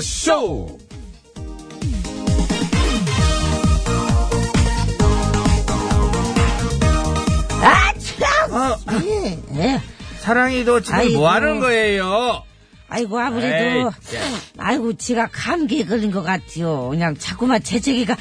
쇼. 아, 참! 어, 예, 예. 사랑이 너 지금 아이고. 뭐 하는 거예요? 아이고, 아무래도, 에이. 아이고, 지가 감기에 걸린 것 같지요. 그냥 자꾸만 재채기가,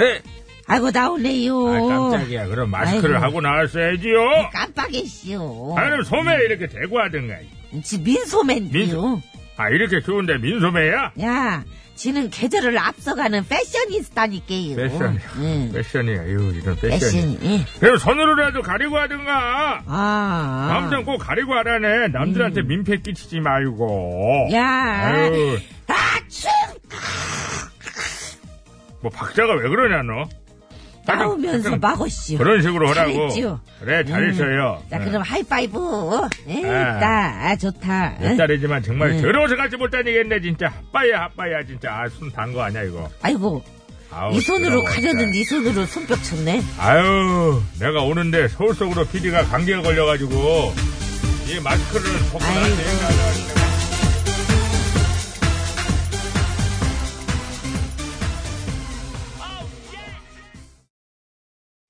에? 아이고, 나오네요. 아, 깜짝이야. 그럼 마스크를 아이고. 하고 나왔어야지요. 깜빡이시오. 아니면 소매 이렇게 대고 하든가. 지 민소맨이요. 민소- 아, 이렇게 좋은데 민소매야? 야, 지는 계절을 앞서가는 패셔니스타니까요. 패션이야. 응. 패션이야. 이거 이런 패션이. 패션이. 예. 그럼 손으로라도 가리고 하든가. 아. 남자는 꼭 가리고 하라네. 남들한테 민폐 끼치지 말고. 야. 아유, 아, 춤! 뭐 박자가 왜 그러냐 너? 나오면서 잠깐 막으시오. 그런 식으로 하라고. 잘했지요. 그래 잘했어요. 자, 네. 그럼 하이파이브. 에, 네. 있다. 아, 좋다. 몇 달이지만 정말 네. 더러워서 가지 못다니겠네 진짜. 핫바야 핫바야 진짜. 아, 손 단 거 아니야 이거. 아이고, 아우, 이 손으로 가려는. 이 손으로 손뼉 쳤네. 아유 내가 오는데 서울 속으로 PD가 감기가 걸려가지고 이 마스크를 벗고. 나한테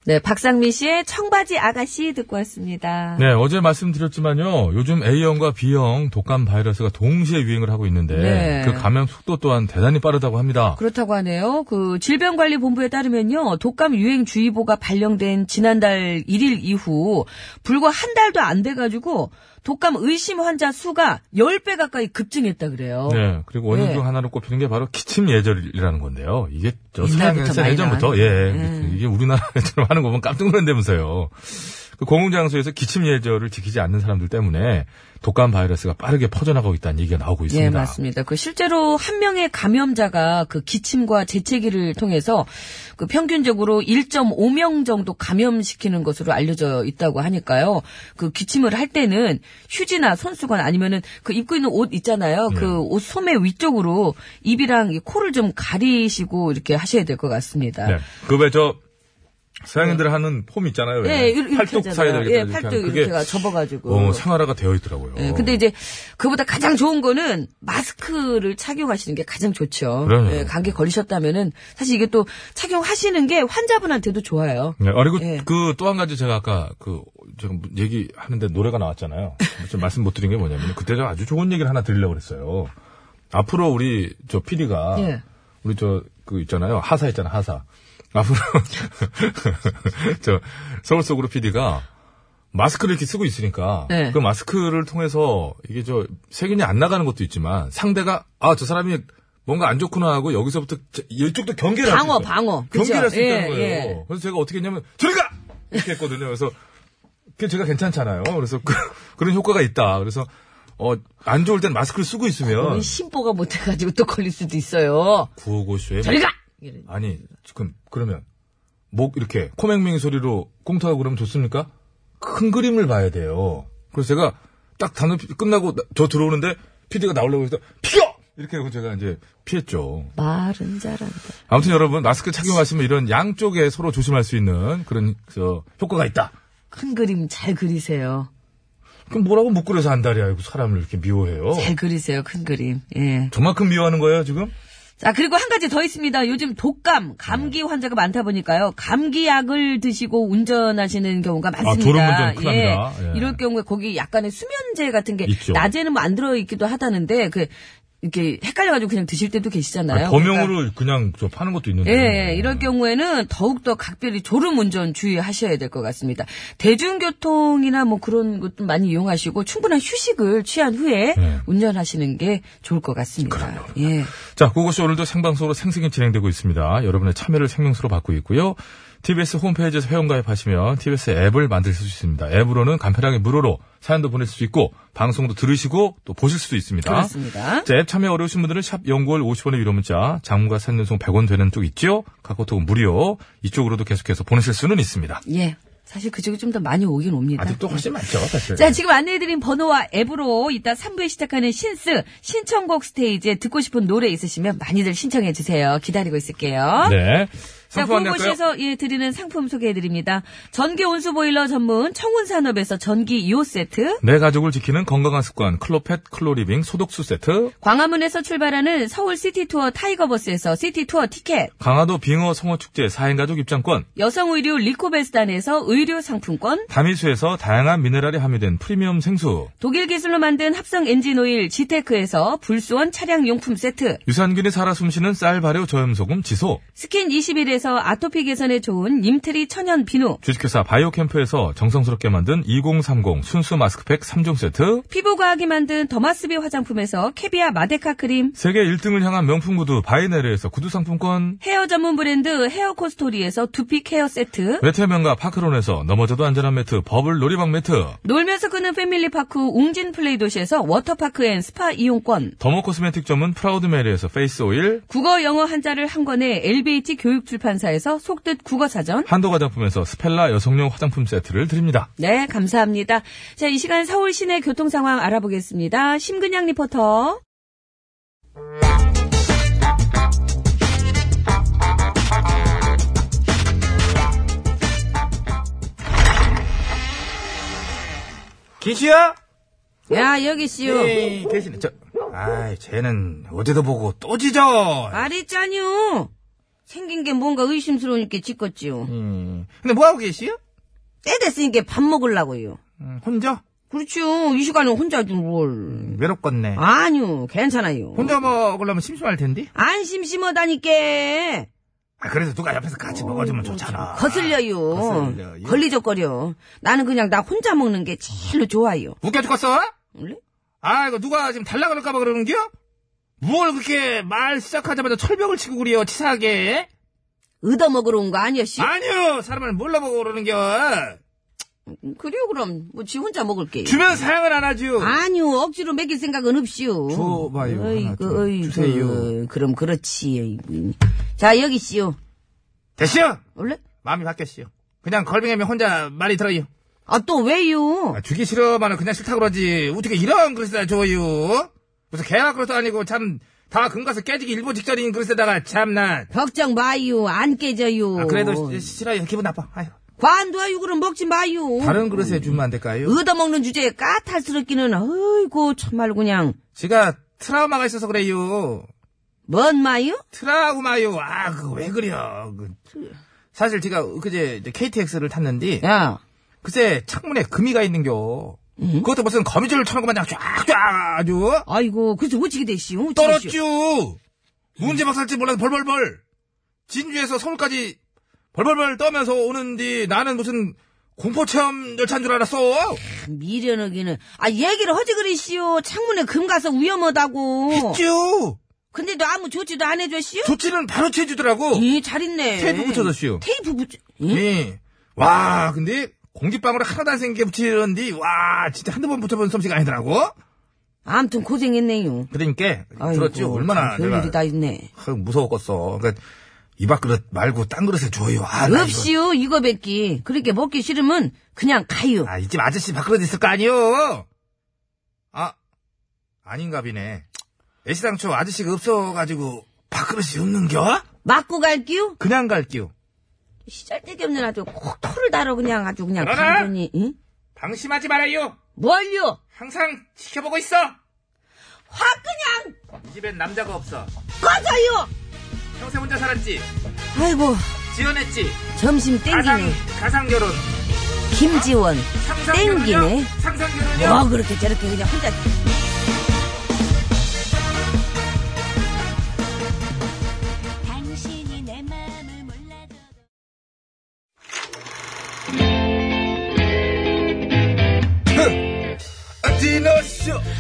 네, 박상민 씨의 청바지 아가씨 듣고 왔습니다. 네, 어제 말씀드렸지만요. 요즘 A형과 B형 독감 바이러스가 동시에 유행을 하고 있는데 네. 그 감염 속도 또한 대단히 빠르다고 합니다. 그렇다고 하네요. 그 질병관리본부에 따르면요. 독감 유행 주의보가 발령된 지난달 1일 이후 불과 한 달도 안 돼 가지고 독감 의심 환자 수가 10배 가까이 급증했다 그래요. 네, 그리고 원인 네. 중 하나로 꼽히는 게 바로 기침 예절이라는 건데요. 이게 저 옛날부터 예전부터 예, 음. 이게 우리나라처럼 하는 거 보면 깜짝 놀란다면서요. 그 공공장소에서 기침 예절을 지키지 않는 사람들 때문에 독감 바이러스가 빠르게 퍼져나가고 있다는 얘기가 나오고 있습니다. 예, 맞습니다. 그 실제로 한 명의 감염자가 그 기침과 재채기를 통해서 그 평균적으로 1.5명 정도 감염시키는 것으로 알려져 있다고 하니까요. 그 기침을 할 때는 휴지나 손수건 아니면은 그 입고 있는 옷 있잖아요. 네. 그옷 소매 위쪽으로 입이랑 이 코를 좀 가리시고 이렇게 하셔야 될 것 같습니다. 네. 그왜저 서양인들 하는 폼 있잖아요. 왜? 예, 이렇게 팔뚝. 사이에 이렇게 예, 팔뚝 이렇게가 접어가지고. 어, 생활화가 되어 있더라고요. 예, 근데 이제 그보다 가장 좋은 거는 마스크를 착용하시는 게 가장 좋죠. 그럼요. 예, 감기 걸리셨다면은 사실 이게 또 착용하시는 게 환자분한테도 좋아요. 네, 그리고 예. 그또 한 가지 제가 아까 그 제가 얘기하는데 노래가 나왔잖아요. 좀 말씀 못 드린 게 뭐냐면 그때 제가 아주 좋은 얘기를 하나 드리려고 그랬어요. 앞으로 우리 저 PD가 예. 우리 저 그 있잖아요. 하사 있잖아, 하사. 앞으로 저 서울 속으로 PD가 마스크를 이렇게 쓰고 있으니까 네. 그 마스크를 통해서 이게 저 세균이 안 나가는 것도 있지만 상대가 아 저 사람이 뭔가 안 좋구나 하고 여기서부터 저- 이쪽도 경계를 할수 방어. 방어. 경계를 할 수 있다는 예, 거예요. 예. 그래서 제가 어떻게 했냐면 저리 가 이렇게 했거든요. 그래서 그게 제가 괜찮잖아요. 그래서 그, 런 효과가 있다. 그래서 어 안 좋을 땐 마스크를 쓰고 있으면 심보가 못해가지고 또 걸릴 수도 있어요. 구호고쇼에 저리 가! 아니 지금 그러면 목 이렇게 코맹맹이 소리로 꽁트하고 그러면 좋습니까? 큰 그림을 봐야 돼요. 그래서 제가 딱 단어 끝나고 나- 저 들어오는데 PD가 나오려고 해서 피어 이렇게 하고 제가 이제 피했죠. 말은 잘한다. 아무튼 여러분 마스크 착용하시면 이런 양쪽에 서로 조심할 수 있는 그런 저 효과가 있다. 큰 그림 잘 그리세요. 그럼 뭐라고 묵그려서 안달이야. 이거 사람을 이렇게 미워해요. 잘 그리세요, 큰 그림. 예. 저만큼 미워하는 거예요 지금? 자, 그리고 한 가지 더 있습니다. 요즘 독감, 감기 환자가 많다 보니까요. 감기약을 드시고 운전하시는 경우가 많습니다. 졸음운전 큰일 예. 예. 이럴 경우에 거기 약간의 수면제 같은 게 있죠. 낮에는 뭐 안 들어 있기도 하다는데 그 이렇게 헷갈려가지고 그냥 드실 때도 계시잖아요. 그러니까 범용으로 그냥저 파는 것도 있는데. 예, 예, 이럴 경우에는 더욱더 각별히 졸음 운전 주의하셔야 될 것 같습니다. 대중교통이나 뭐 그런 것도 많이 이용하시고 충분한 휴식을 취한 후에 네. 운전하시는 게 좋을 것 같습니다. 예. 자, 그것이 오늘도 생방송으로 생생히 진행되고 있습니다. 여러분의 참여를 생명수로 받고 있고요. TBS 홈페이지에서 회원가입하시면 TBS 앱을 만드실 수 있습니다. 앱으로는 간편하게 무료로 사연도 보낼 수 있고 방송도 들으시고 또 보실 수도 있습니다. 그렇습니다. 자, 앱 참여 어려우신 분들은 샵 연구월 50원의 유료 문자, 장문과 산연송 100원 되는 쪽 있죠? 카카오톡은 무료. 이쪽으로도 계속해서 보내실 수는 있습니다. 예. 사실 그쪽이 좀 더 많이 오긴 옵니다. 아직도 훨씬 많죠, 사실. 자, 지금 안내해드린 번호와 앱으로 이따 3부에 시작하는 신스 신청곡 스테이지에 듣고 싶은 노래 있으시면 많이들 신청해주세요. 기다리고 있을게요. 네. 자, 안내할까요? 구오구오쇼에서 예, 드리는 상품 소개해드립니다. 전기 온수 보일러 전문 청운산업에서 전기 2호 세트, 내 가족을 지키는 건강한 습관 클로펫 클로리빙 소독수 세트. 광화문에서 출발하는 서울 시티투어 타이거버스에서 시티투어 티켓, 강화도 빙어 송어축제 4인 가족 입장권. 여성 의류 리코베스단에서 의류 상품권, 다미수에서 다양한 미네랄이 함유된 프리미엄 생수. 독일 기술로 만든 합성 엔진 오일 지테크에서 불스원 차량 용품 세트, 유산균이 살아 숨쉬는 쌀 발효 저염소금 지소. 스킨 21에서 아토피 개선에 좋은 님트리 천연 비누, 주식회사 바이오캠프에서 정성스럽게 만든 2030 순수 마스크팩 3종 세트. 피부과학이 만든 더마스비 화장품에서 캐비아 마데카 크림, 세계 1등을 향한 명품 구두 바이네르에서 구두 상품권. 헤어 전문 브랜드 헤어코스토리에서 두피 케어 세트, 매트의 명가 파크론에서 넘어져도 안전한 매트 버블 놀이방 매트. 놀면서 크는 패밀리파크 웅진 플레이 도시에서 워터파크 and 스파 이용권, 더모 코스메틱 전문 프라우드 메리에서 페이스 오일. 국어 영어 한자를 한 권에 LBT 교육 출판 사에서 속뜻 국어사전, 한도 화장품에서 스펠라 여성용 화장품 세트를 드립니다. 네, 감사합니다. 자, 이 시간 서울 시내 교통 상황 알아보겠습니다. 심근양 리포터. 기시야? 야, 여기 씨요. 예, 계시네. 저, 아이, 쟤는 어제도 보고 또 짖어. 말했잖요. 생긴 게 뭔가 의심스러우니까 짓겄지요. 음, 근데 뭐하고 계시요? 때 됐으니까 밥 먹으려고요. 음, 혼자? 그렇죠. 이 시간에 혼자 좀 뭘. 외롭겠네. 아니요, 괜찮아요. 혼자 먹으려면 심심할 텐데? 안 심심하다니까. 아, 그래서 누가 옆에서 같이 먹어주면 좋잖아. 거슬려요. 거슬려요? 걸리적거려. 나는 그냥 나 혼자 먹는 게 제일로 좋아요. 웃겨 죽겠어? 원래? 아, 이거 누가 지금 달라 그럴까봐 그러는겨? 뭘 그렇게 말 시작하자마자 철벽을 치고 그래요, 치사하게? 얻어먹으러 온 거 아니었시? 아니요, 사람을 몰라보고 그러는겨. 그래요, 그럼. 뭐, 지 혼자 먹을게요. 주면 사양을 안 하죠. 아니요, 억지로 먹일 생각은 없시오. 줘봐요, 하나 어이구, 좀 어이구. 주세요. 그럼 그렇지. 어이구. 자, 여기 씨요. 됐시요? 원래? 마음이 바뀌었시요. 그냥 걸빙하면 혼자 말이 들어요. 아, 또 왜요? 아, 주기 싫어만은 그냥 싫다 그러지. 어떻게 이런 그릇에다 줘요? 무슨 개가 그릇도 아니고 참 다 금가서 깨지기 일보 직전인 그릇에다가 참나. 걱정 마요. 안 깨져요. 아, 그래도 시- 싫어요. 기분 나빠. 아유. 관둬요. 그럼 먹지 마요. 다른 그릇에 주면 안 될까요? 얻어먹는 주제에 까탈스럽기는, 어이구, 참말 그냥. 제가 트라우마가 있어서 그래요. 뭔 마요? 트라우마요. 아, 그거 왜 그래요? 그, 사실 제가 그제 KTX를 탔는데 야, 그새 창문에 금이가 있는겨. 그것도 무슨 거미줄 쳐놓고 마냥 쫙쫙 아주 아이고, 그래서 어찌게 됐시오? 떨었쥬. 문제 박살지 몰라서 벌벌벌. 진주에서 서울까지 벌벌벌 떠면서 오는데 나는 무슨 공포체험 열차인 줄 알았어. 미련하기는. 아, 얘기를 허지 그리시오. 창문에 금 가서 위험하다고. 쭈. 근데도 아무 조치도 안 해줬시오? 조치는 바로 취해주더라고. 이, 잘 있네. 테이프 붙여줬시오. 테이프 붙여. 응? 예. 와, 근데 공기방울을 하나도 안 생기게 붙이는데 와, 진짜 한두 번 붙여본 솜씨가 아니더라고. 아무튼 고생했네요. 그러니까 들었죠. 얼마나 참 별일이 다 있네. 하, 무서웠겠어. 그러니까 이 밥 그릇 말고 딴 그릇에 줘요. 아, 나 이거- 없시오, 이거 뱉기. 그렇게 먹기 싫으면 그냥 가요. 아, 이 집 아저씨 밥그릇 있을 거 아니요? 아, 아닌가 비네. 애시당초 아저씨가 없어가지고 밥그릇이 없는겨? 맞고 갈게요? 그냥 갈게요. 시잘데기 없는 아주 콕 토를 달아 그냥 아주 그냥 그러나? 응? 방심하지 말아요. 뭘요? 항상 지켜보고 있어. 확 그냥 이 집엔 남자가 없어. 꺼져요! 평생 혼자 살았지. 아이고, 지원했지. 점심 가상, 땡기네. 가상 결혼. 김지원. 상상 땡기네. 상상 결혼요? 뭐 그렇게 저렇게 그냥 혼자.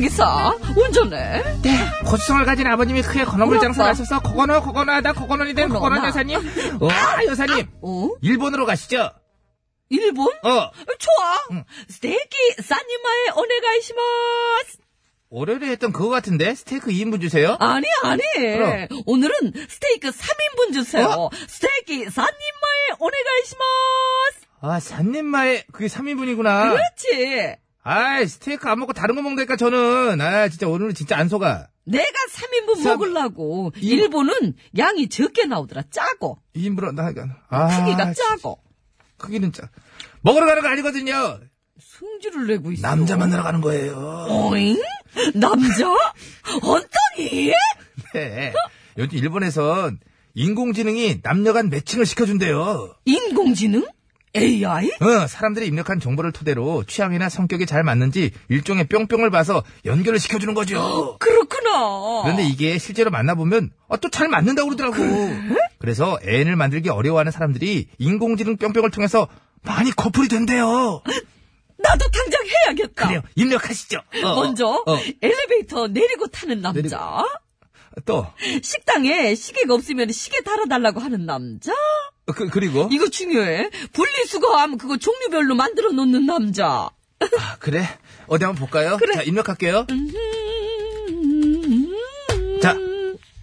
기사 운전해. 네, 고추성을 가진 아버님이 크게 건어물 장사를. 하셔서 코코넛 코코넛하다 코코넛이 된. 코코넛 여사님. 와, 여사님. 어? 일본으로 가시죠. 일본? 어. 좋아. ステーキ三人前お願いします. 월요일에 했던 그거 같은데 스테이크 2인분 주세요. 아니 아니. 그럼. 오늘은 스테이크 3인분 주세요. 어? 스테이크 三人前お願いします. 아, 산님마에 그게 3인분이구나. 그렇지. 아이, 스테이크 안 먹고 다른 거 먹는다니까 저는. 아, 진짜 오늘은 진짜 안 속아. 내가 3인분 삼- 먹으려고. 이- 일본은 양이 적게 나오더라. 짜고. 2인분은 나 아, 크기가 짜고. 크기는 짜. 먹으러 가는 거 아니거든요. 승질을 내고 있어. 남자 만나러 가는 거예요. 어잉? 남자? 언더니? 네. 요즘 일본에선 인공지능이 남녀 간 매칭을 시켜준대요. 인공지능? AI? 어, 사람들이 입력한 정보를 토대로 취향이나 성격이 잘 맞는지 일종의 뿅뿅을 봐서 연결을 시켜주는 거죠. 그렇구나. 그런데 이게 실제로 만나보면 어, 또잘 맞는다고 그러더라고. 그래 서 애인을 만들기 어려워하는 사람들이 인공지능 뿅뿅을 통해서 많이 커플이 된대요. 나도 당장 해야겠다. 그래요. 입력하시죠. 어, 어, 먼저 어. 엘리베이터 내리고 타는 남자. 내리고. 또 식당에 시계가 없으면 시계 달아달라고 하는 남자. 그, 그리고 이거 중요해. 분리수거함 그거 종류별로 만들어 놓는 남자. 아, 그래 어디 한번 볼까요? 그래. 자 입력할게요. 자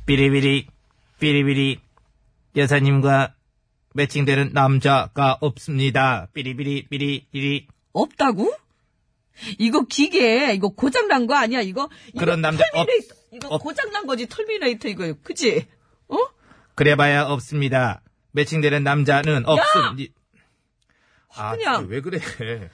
삐리비리 삐리비리 여사님과 매칭되는 남자가 없습니다. 삐리비리 삐리비리 없다고? 이거 기계 이거 고장 난 거 아니야 이거? 이거 그런 남자 터미네이터 이거 없- 고장 난 거지 터미네이터 이거 그지? 어? 그래봐야 없습니다. 매칭되는 남자는 없습니다. 아, 그냥. 왜 그래?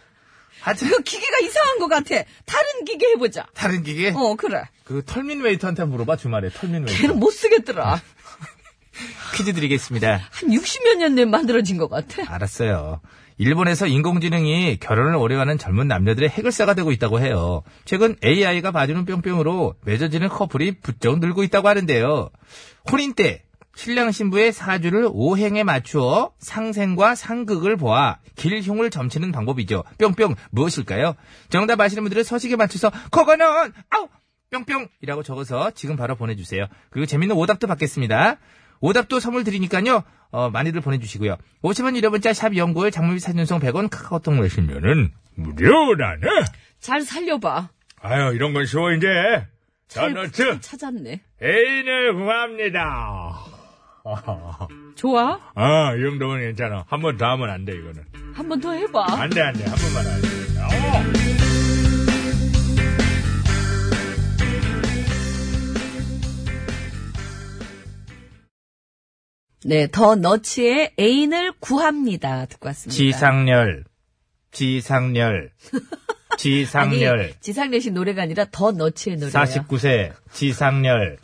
하여튼 이거 기계가 이상한 것 같아. 다른 기계 해보자. 다른 기계 어 그래. 그 털민 웨이터한테 한번 물어봐 주말에 털민 웨이터 걔는 못 쓰겠더라. 퀴즈 드리겠습니다. 한 60몇 년내 만들어진 것 같아. 알았어요. 일본에서 인공지능이 결혼을 원하는 젊은 남녀들의 해결사가 되고 있다고 해요. 최근 AI가 봐주는 뿅뿅으로 맺어지는 커플이 부쩍 늘고 있다고 하는데요. 혼인 때 신랑 신부의 사주를 오행에 맞추어 상생과 상극을 보아 길흉을 점치는 방법이죠. 뿅뿅 무엇일까요? 정답 아시는 분들은 서식에 맞춰서 그거는 아우 뿅뿅이라고 적어서 지금 바로 보내주세요. 그리고 재밌는 오답도 받겠습니다. 오답도 선물 드리니까요. 어, 많이들 보내주시고요. 50원 유료 문자 샵 연구일 장무비 사진송 100원 카카오톡 메시면 면은 무료라네. 잘 살려봐. 아유, 이런 건 쉬워, 이제. 전너츠 찾았네. 애인을 구합니다. 좋아? 아, 이 정도면 괜찮아. 한 번 더 하면 안 돼, 이거는. 한 번 더 해봐. 안 돼, 안 돼. 한 번만 하야 네, 더 너치의 애인을 구합니다. 듣고 왔습니다. 지상렬, 지상렬, 지상렬, 아니, 지상렬 씨 노래가 아니라 더 너치의 노래예요. 49세, 지상렬.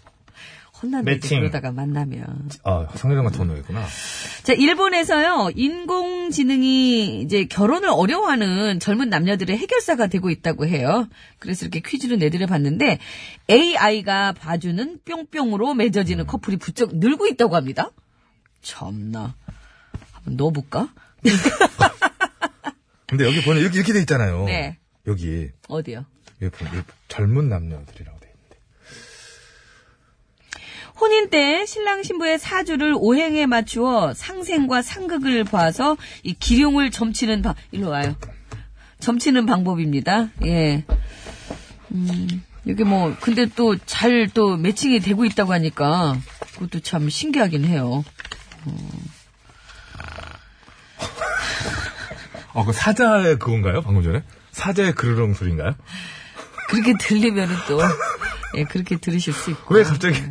혼난다 매칭. 그러다가 만나면. 아, 성희롱과 더 노예구나. 자, 일본에서요, 인공지능이 이제 결혼을 어려워하는 젊은 남녀들의 해결사가 되고 있다고 해요. 그래서 이렇게 퀴즈를 내드려 봤는데, AI가 봐주는 뿅뿅으로 맺어지는 커플이 부쩍 늘고 있다고 합니다. 참나. 한번 넣어볼까? 근데 여기 보면 이렇게, 이렇게 돼 있잖아요. 네. 여기, 어디요? 여기 보면 여기 젊은 남녀들이라고 돼 있는데. 혼인 때 신랑 신부의 사주를 오행에 맞추어 상생과 상극을 봐서 이 기룡을 점치는 방, 일로 와요. 점치는 방법입니다. 예. 음, 이게 뭐, 근데 또 잘또 매칭이 되고 있다고 하니까 그것도 참 신기하긴 해요. 아, 그 사자의 그건가요? 방금 전에? 사자의 그르렁 소리인가요? 그렇게 들리면은 또, 예, 그렇게 들으실 수 있고. 왜 갑자기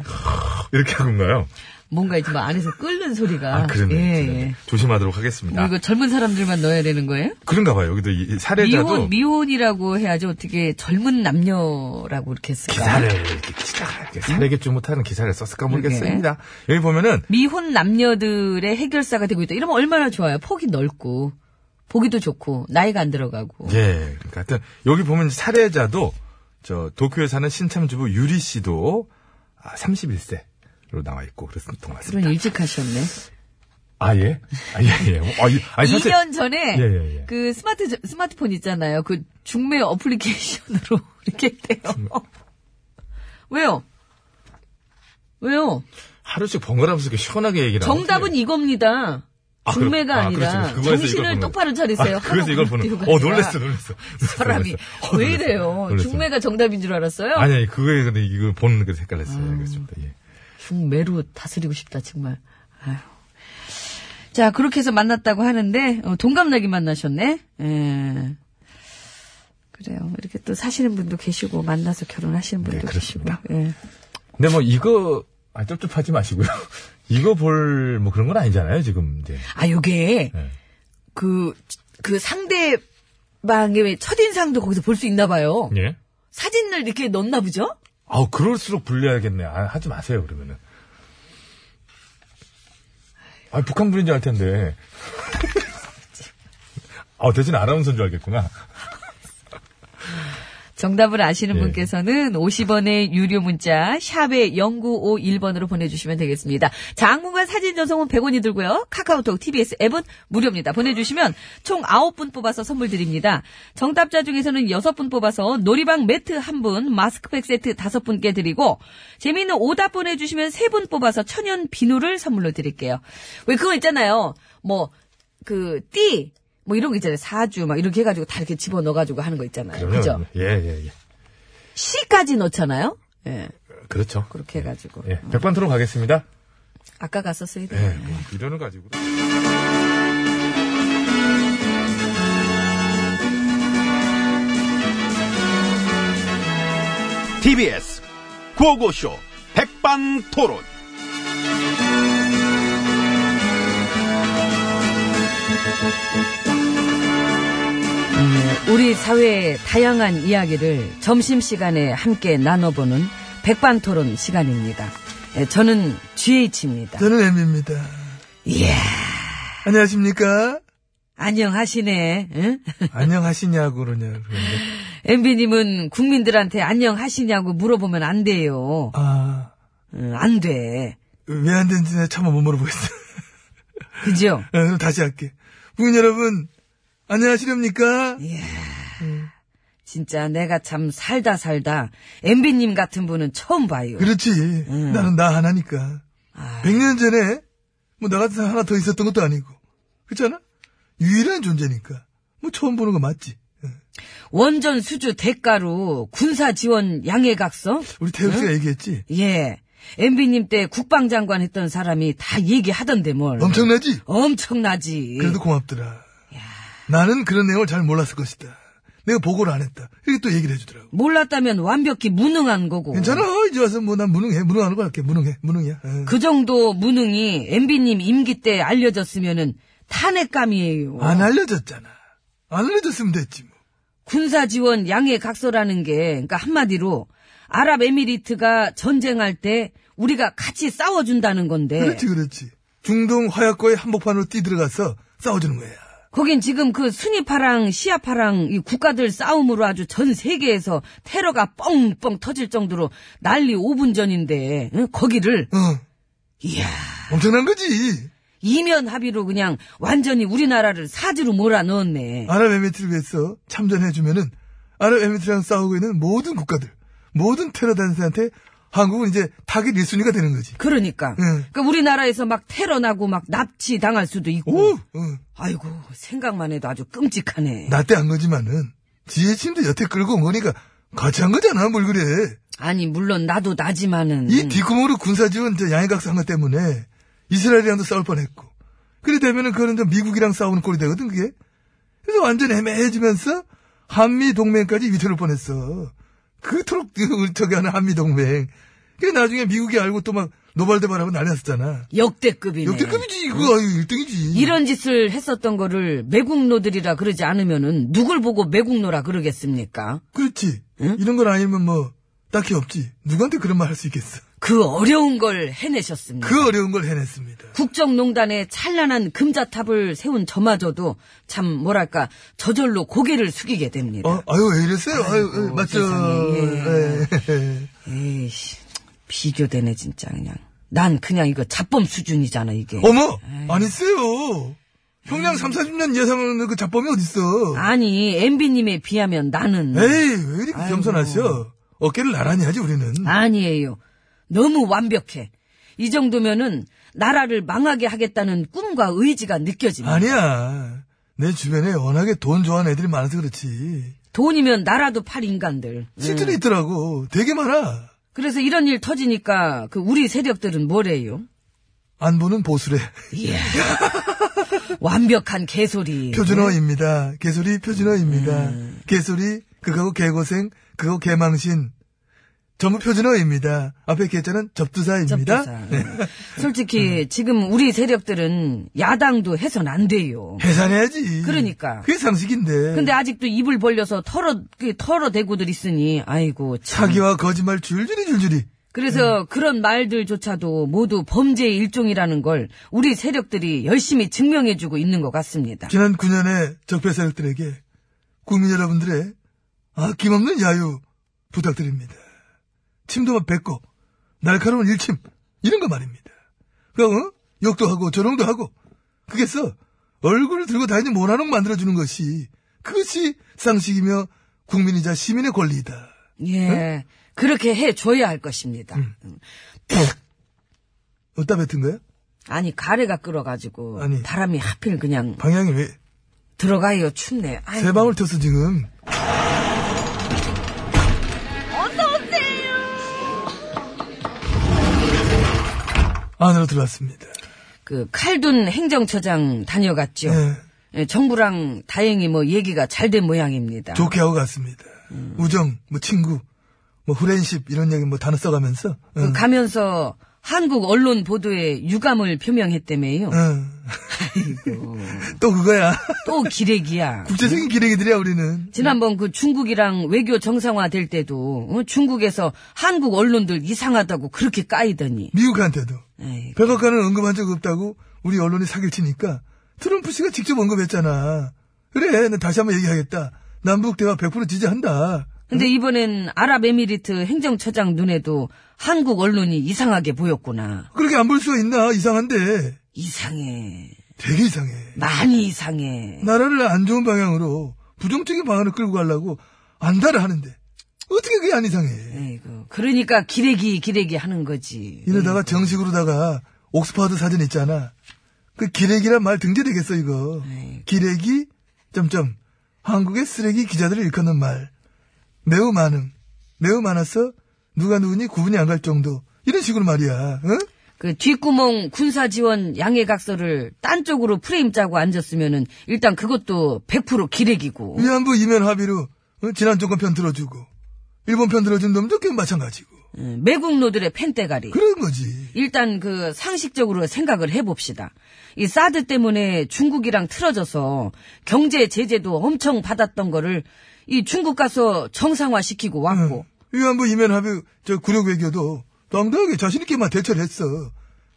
이렇게 한 건가요? 뭔가 이제 막 안에서 끓는 소리가. 아, 그러네. 예. 예. 조심하도록 뭐 하겠습니다. 이거 젊은 사람들만 넣어야 되는 거예요? 그런가 봐요. 여기도 이- 이 사례자도 미혼, 미혼이라고 해야지 어떻게 젊은 남녀라고 이렇게 했을까? 기사를 이렇게 기사를 이렇게 사례겠지 못하는 기사를 썼을까 그러게. 모르겠습니다. 여기 보면은 미혼 남녀들의 해결사가 되고 있다. 이러면 얼마나 좋아요. 폭이 넓고, 보기도 좋고, 나이가 안 들어가고. 예, 그러니까 하여튼 여기 보면 사례자도 저 도쿄에 사는 신참 주부 유리 씨도 아, 31세 로 나와 있고 것 그런. 일찍 하셨네. 아, 예? 아, 예, 예. 아, 이- 아니, 사실. 2년 전에 예, 예, 예. 그 스마트 스마트폰 있잖아요. 그 중매 어플리케이션으로 이렇게 돼요. 왜요? 왜요? 하루씩 번갈아가면서 이렇게 시원하게 얘기를 정답은 이겁니다. 아, 중매가 아. 그거에서 이걸 정신을 똑바로. 차리세요. 아, 그래서 이걸 보는. 어. 놀랬어, 놀랬어. 사람이 어, 왜 놀랬어. 이래요? 놀랬어. 중매가 정답인 줄 알았어요? 아니, 아니, 그거에 근데 이거 보는 게 헷갈렸어요. 아. 그렇습니다. 예. 중매로 다스리고 싶다 정말. 아유. 자 그렇게 해서 만났다고 하는데 어, 동갑내기 만나셨네. 예. 그래요. 이렇게 또 사시는 분도 계시고 만나서 결혼하시는 분도 네, 그렇습니다. 계시고. 예. 근데 뭐 이거, 아, 쩝쩝하지 마시고요. 이거 볼, 뭐 그런 건 아니잖아요, 지금, 이제. 아 요게 예. 그, 그 상대방의 첫 인상도 거기서 볼 수 있나 봐요. 예? 사진을 이렇게 넣나 보죠? 아우, 그럴수록 불리하겠네. 아, 하지 마세요, 그러면은. 아, 북한 분인 줄 알 텐데. 아, 대신 아나운서인 줄 알겠구나. 정답을 아시는 예. 분께서는 50원의 유료 문자 샵에 0951번으로 보내주시면 되겠습니다. 장문과 사진 전송은 100원이 들고요. 카카오톡, TBS 앱은 무료입니다. 보내주시면 총 9분 뽑아서 선물 드립니다. 정답자 중에서는 6분 뽑아서 놀이방 매트 1분, 마스크팩 세트 5분께 드리고 재미있는 오답 보내주시면 3분 뽑아서 천연 비누를 선물로 드릴게요. 왜 그거 있잖아요. 뭐 그 띠, 뭐 이런 거 있잖아요. 사주 막 이렇게 해가지고 다 이렇게 집어 넣어가지고 하는 거 있잖아요. 그죠? 예, 예, 예. 시까지 넣잖아요. 예. 그렇죠. 그렇게 해가지고. 예. 백반토론 가겠습니다. 아까 갔었어야 돼. 예. 뭐 미련을 가지고. TBS 구호고쇼 백반토론. 우리 사회의 다양한 이야기를 점심시간에 함께 나눠보는 백반토론 시간입니다. 예, 저는 GH입니다. 저는 M입니다. 이야, 안녕하십니까? 안녕하시네. 응? 안녕하시냐고 그러냐, 그러는데. MB님은 국민들한테 안녕하시냐고 물어보면 안 돼요. 아, 응, 안 돼. 왜 안 되는지 내가 참못 물어보겠어. 그죠? 어, 그럼 다시 할게. 국민 여러분, 안녕하시렵니까? 진짜 내가 참 살다 살다 MB님 같은 분은 처음 봐요. 그렇지. 나는 나 하나니까. 아, 100년 전에, 뭐, 나 같은 사람 하나 더 있었던 것도 아니고. 그렇잖아? 유일한 존재니까. 뭐, 처음 보는 거 맞지? 원전 수주 대가로 군사 지원 양해각서? 우리 태욱 씨가 얘기했지? 예. MB님 때 국방장관 했던 사람이 다 얘기하던데 뭘. 엄청나지? 엄청나지. 그래도 고맙더라. 나는 그런 내용을 잘 몰랐을 것이다. 내가 보고를 안 했다. 이렇게 또 얘기를 해주더라고. 몰랐다면 완벽히 무능한 거고. 괜찮아. 이제 와서 뭐 난 무능해. 무능하는 거 할게. 무능해. 무능이야. 어. 그 정도 무능이 MB님 임기 때 알려졌으면은 탄핵감이에요. 안 알려졌잖아. 안 알려졌으면 됐지 뭐. 군사 지원 양해 각서라는 게 그러니까 한마디로 아랍에미리트가 전쟁할 때 우리가 같이 싸워준다는 건데 그렇지 그렇지. 중동 화약고에 한복판으로 뛰들어가서 싸워주는 거야. 거긴 지금 그 순위파랑 시아파랑 이 국가들 싸움으로 아주 전 세계에서 테러가 뻥뻥 터질 정도로 난리 5분 전인데 응? 거기를 어. 이야 엄청난 거지. 이면 합의로 그냥 완전히 우리나라를 사지로 몰아넣었네. 아랍에미리트를 위해서 참전해주면은 아랍에미리트랑 싸우고 있는 모든 국가들, 모든 테러 단체한테 한국은 이제 타깃 1순위가 되는 거지. 그러니까. 응. 그러니까 우리나라에서 막 테러 나고 막 납치 당할 수도 있고. 오! 어. 아이고 생각만 해도 아주 끔찍하네. 나 때 한 거지만은 지혜침도 여태 끌고 온 거니까 같이 한 거잖아. 뭘 그래. 아니 물론 나도 나지만은 이 뒷구멍으로 군사 지원 저 양해각서 한 것 때문에 이스라엘이랑도 싸울 뻔했고 그래 되면은 그거는 저 미국이랑 싸우는 꼴이 되거든 그게 그래서 완전 애매해지면서 한미 동맹까지 위태로울 뻔했어 그토록 그 저기 하는 한미 동맹. 그래 나중에 미국이 알고 또 막 노발대발하고 난리 났었잖아. 역대급이네. 역대급이지 이거. 아유 1등이지. 이런 짓을 했었던 거를 매국노들이라 그러지 않으면은 누굴 보고 매국노라 그러겠습니까? 그렇지. 이런 건 아니면 뭐 딱히 없지. 누구한테 그런 말 할 수 있겠어 그 어려운 걸 해내셨습니다. 그 어려운 걸 해냈습니다 국정농단에 찬란한 금자탑을 세운 저마저도 참 뭐랄까 저절로 고개를 숙이게 됩니다. 어, 아유 왜 이랬어요 아유, 아이고, 맞죠 세상에, 예. 예. 에이씨 비교되네 진짜 그냥. 난 그냥 이거 자범 수준이잖아, 이게. 어머! 아니세요. 형량 3, 40년 예상하는 그 잡범이 어딨어. 아니, MB님에 비하면 나는. 에이, 왜 이렇게. 겸손하셔? 어깨를 나란히 하지, 우리는. 아니에요. 너무 완벽해. 이 정도면은 나라를 망하게 하겠다는 꿈과 의지가 느껴집니다. 아니야. 내 주변에 워낙에 돈 좋아하는 애들이 많아서 그렇지. 돈이면 나라도 팔 인간들. 실제로 예. 있더라고. 되게 많아. 그래서 이런 일 터지니까 그 우리 세력들은 뭐래요? 안 보는 보수래. 이야. 완벽한 개소리. 표준어입니다. 개소리 표준어입니다. 음. 개소리, 그거하고 개고생, 그거 개망신. 전부 표준어 입니다. 앞에 개자는 접두사입니다. 접두사. 네. 솔직히 지금 우리 세력들은 야당도 해선 안 돼요. 해산해야지. 그러니까. 그게 상식인데. 근데 아직도 입을 벌려서 털어 그 털어대고들 있으니 아이고 참. 사기와 거짓말 줄줄이 줄줄이. 그래서 그런 말들조차도 모두 범죄의 일종이라는 걸 우리 세력들이 열심히 증명해주고 있는 것 같습니다. 지난 9년의 적폐 세력들에게 국민 여러분들의 아낌없는 야유 부탁드립니다. 침도만 뱉고 날카로운 일침 이런 거 말입니다. 그 어? 욕도 하고 조롱도 하고 그게서 얼굴을 들고 다니는 모나농 만들어주는 것이 그것이 상식이며 국민이자 시민의 권리이다. 예, 그렇게 해줘야 할 것입니다. 음. 어디다 뱉은 거야? 아니 가래가 끓어가지고 아니. 바람이 하필 그냥 방향이 왜 들어가요 춥네. 아이고. 세 방울 텄어 지금. 안으로 들어왔습니다. 그 칼둔 행정처장 다녀갔죠. 네. 예, 정부랑 다행히 뭐 얘기가 잘 된 모양입니다. 좋게 하고 갔습니다. 음. 우정, 뭐 친구, 뭐 후렌십 이런 얘기 뭐 단어 써가면서. 그 응. 가면서 한국 언론 보도에 유감을 표명했다며요. 응. 또 그거야. 또 기레기야. 국제적인 기레기들이야 우리는. 지난번 그 중국이랑 외교 정상화 될 때도 어, 중국에서 한국 언론들 이상하다고 그렇게 까이더니. 미국한테도 백악관은 언급한 적 없다고 우리 언론이 사기를 치니까 트럼프 씨가 직접 언급했잖아. 그래, 나 다시 한번 얘기하겠다. 남북 대화 100% 지지한다. 근데 이번엔 아랍에미리트 행정처장 눈에도 한국 언론이 이상하게 보였구나. 그렇게 안 볼 수가 있나? 이상한데. 이상해. 되게 이상해. 많이 이상해. 나라를 안 좋은 방향으로 부정적인 방향으로 끌고 가려고 안달을 하는데 어떻게 그게 안 이상해? 에이구, 그러니까 기레기 기레기 하는 거지. 이러다가 정식으로다가 옥스퍼드 사진 있잖아. 그 기레기란 말 등재되겠어 이거. 에이. 기레기 점점 한국의 쓰레기 기자들을 일컫는 말 매우 많음 매우 많아서 누가 누구니 구분이 안 갈 정도 이런 식으로 말이야. 어? 그 뒷구멍 군사 지원 양해각서를 딴 쪽으로 프레임 짜고 앉았으면은 일단 그것도 100% 기레기고. 위안부 이면 합의로 어? 지난 정권 편 들어주고 일본 편 들어준 놈도 꽤 마찬가지고 음, 매국노들의 펜대가리. 그런 거지. 일단 그 상식적으로 생각을 해봅시다. 이 사드 때문에 중국이랑 틀어져서 경제 제재도 엄청 받았던 거를 이 중국 가서 정상화 시키고 왔고 응. 위안부 이면 합의 저 구력 외교도 당당하게 자신 있게만 대처를 했어.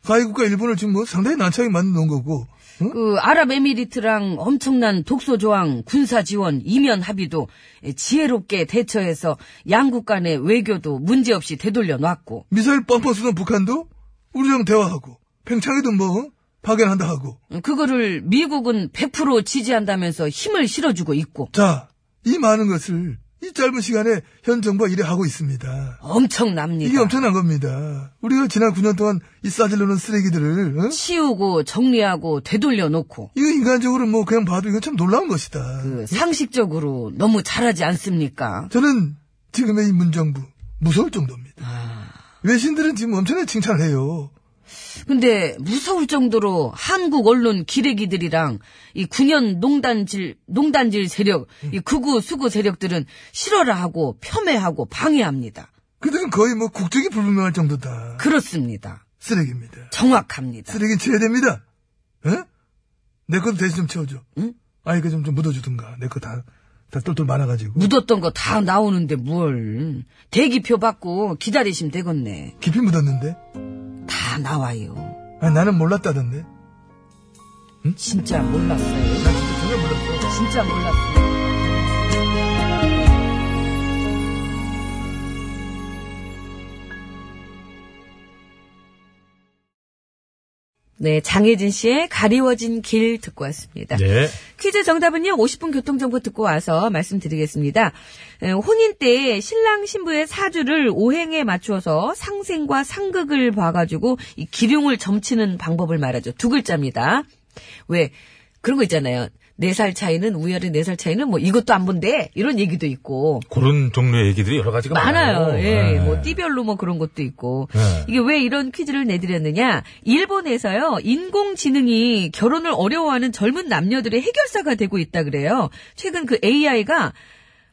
가해국가 일본을 지금 뭐 상당히 난처하게 놓은 거고. 응? 그 아랍에미리트랑 엄청난 독소 조항 군사 지원 이면 합의도 지혜롭게 대처해서 양국 간의 외교도 문제없이 되돌려 놨고 미사일 뻥뻥 쏘는 북한도 우리랑 대화하고 팽창에도 뭐 파견한다 하고. 그거를 미국은 100% 지지한다면서 힘을 실어주고 있고 자, 이 많은 것을 이 짧은 시간에 현 정부가 일해 하고 있습니다. 엄청납니다. 이게 엄청난 겁니다. 우리가 지난 9년 동안 이 싸질러놓은 쓰레기들을 어? 치우고 정리하고 되돌려 놓고 이거 인간적으로 뭐 그냥 봐도 이건 참 놀라운 것이다. 그 상식적으로 너무 잘하지 않습니까? 저는 지금의 이 문정부 무서울 정도입니다. 아. 외신들은 지금 엄청나게 칭찬을 해요. 근데 무서울 정도로 한국 언론 기레기들이랑 이 9년 농단질 농단질 세력, 이 극우 수구 세력들은 싫어라 하고 폄훼하고 방해합니다. 그들은 거의 뭐 국적이 불분명할 정도다. 그렇습니다. 쓰레기입니다. 정확합니다. 쓰레기는 치워야 됩니다. 에? 내 것도 대신 좀 치워줘. 응? 아, 이거 좀, 좀 묻어주든가. 내 거 다, 다 똘똘 많아가지고. 묻었던 거 다 나오는데 뭘 대기표 받고 기다리시면 되겠네. 깊이 묻었는데? 다 나와요. 아, 나는 몰랐다던데. 진짜 몰랐어요. 나 진짜 전혀 몰랐어. 진짜 몰랐어 네, 장혜진 씨의 가리워진 길 듣고 왔습니다. 네. 퀴즈 정답은요, 50분 교통정보 듣고 와서 말씀드리겠습니다. 에, 혼인 때 신랑 신부의 사주를 오행에 맞추어서 상생과 상극을 봐가지고 이 기륭을 점치는 방법을 말하죠. 두 글자입니다. 왜, 그런 거 있잖아요. 네 살 차이는, 우열의 네 살 차이는 뭐 이것도 안 본대. 이런 얘기도 있고. 그런 종류의 얘기들이 여러 가지가 많아요. 많아요. 예, 네. 뭐 띠별로 뭐 그런 것도 있고. 네. 이게 왜 이런 퀴즈를 내드렸느냐? 일본에서요 인공지능이 결혼을 어려워하는 젊은 남녀들의 해결사가 되고 있다 그래요. 최근 그 AI가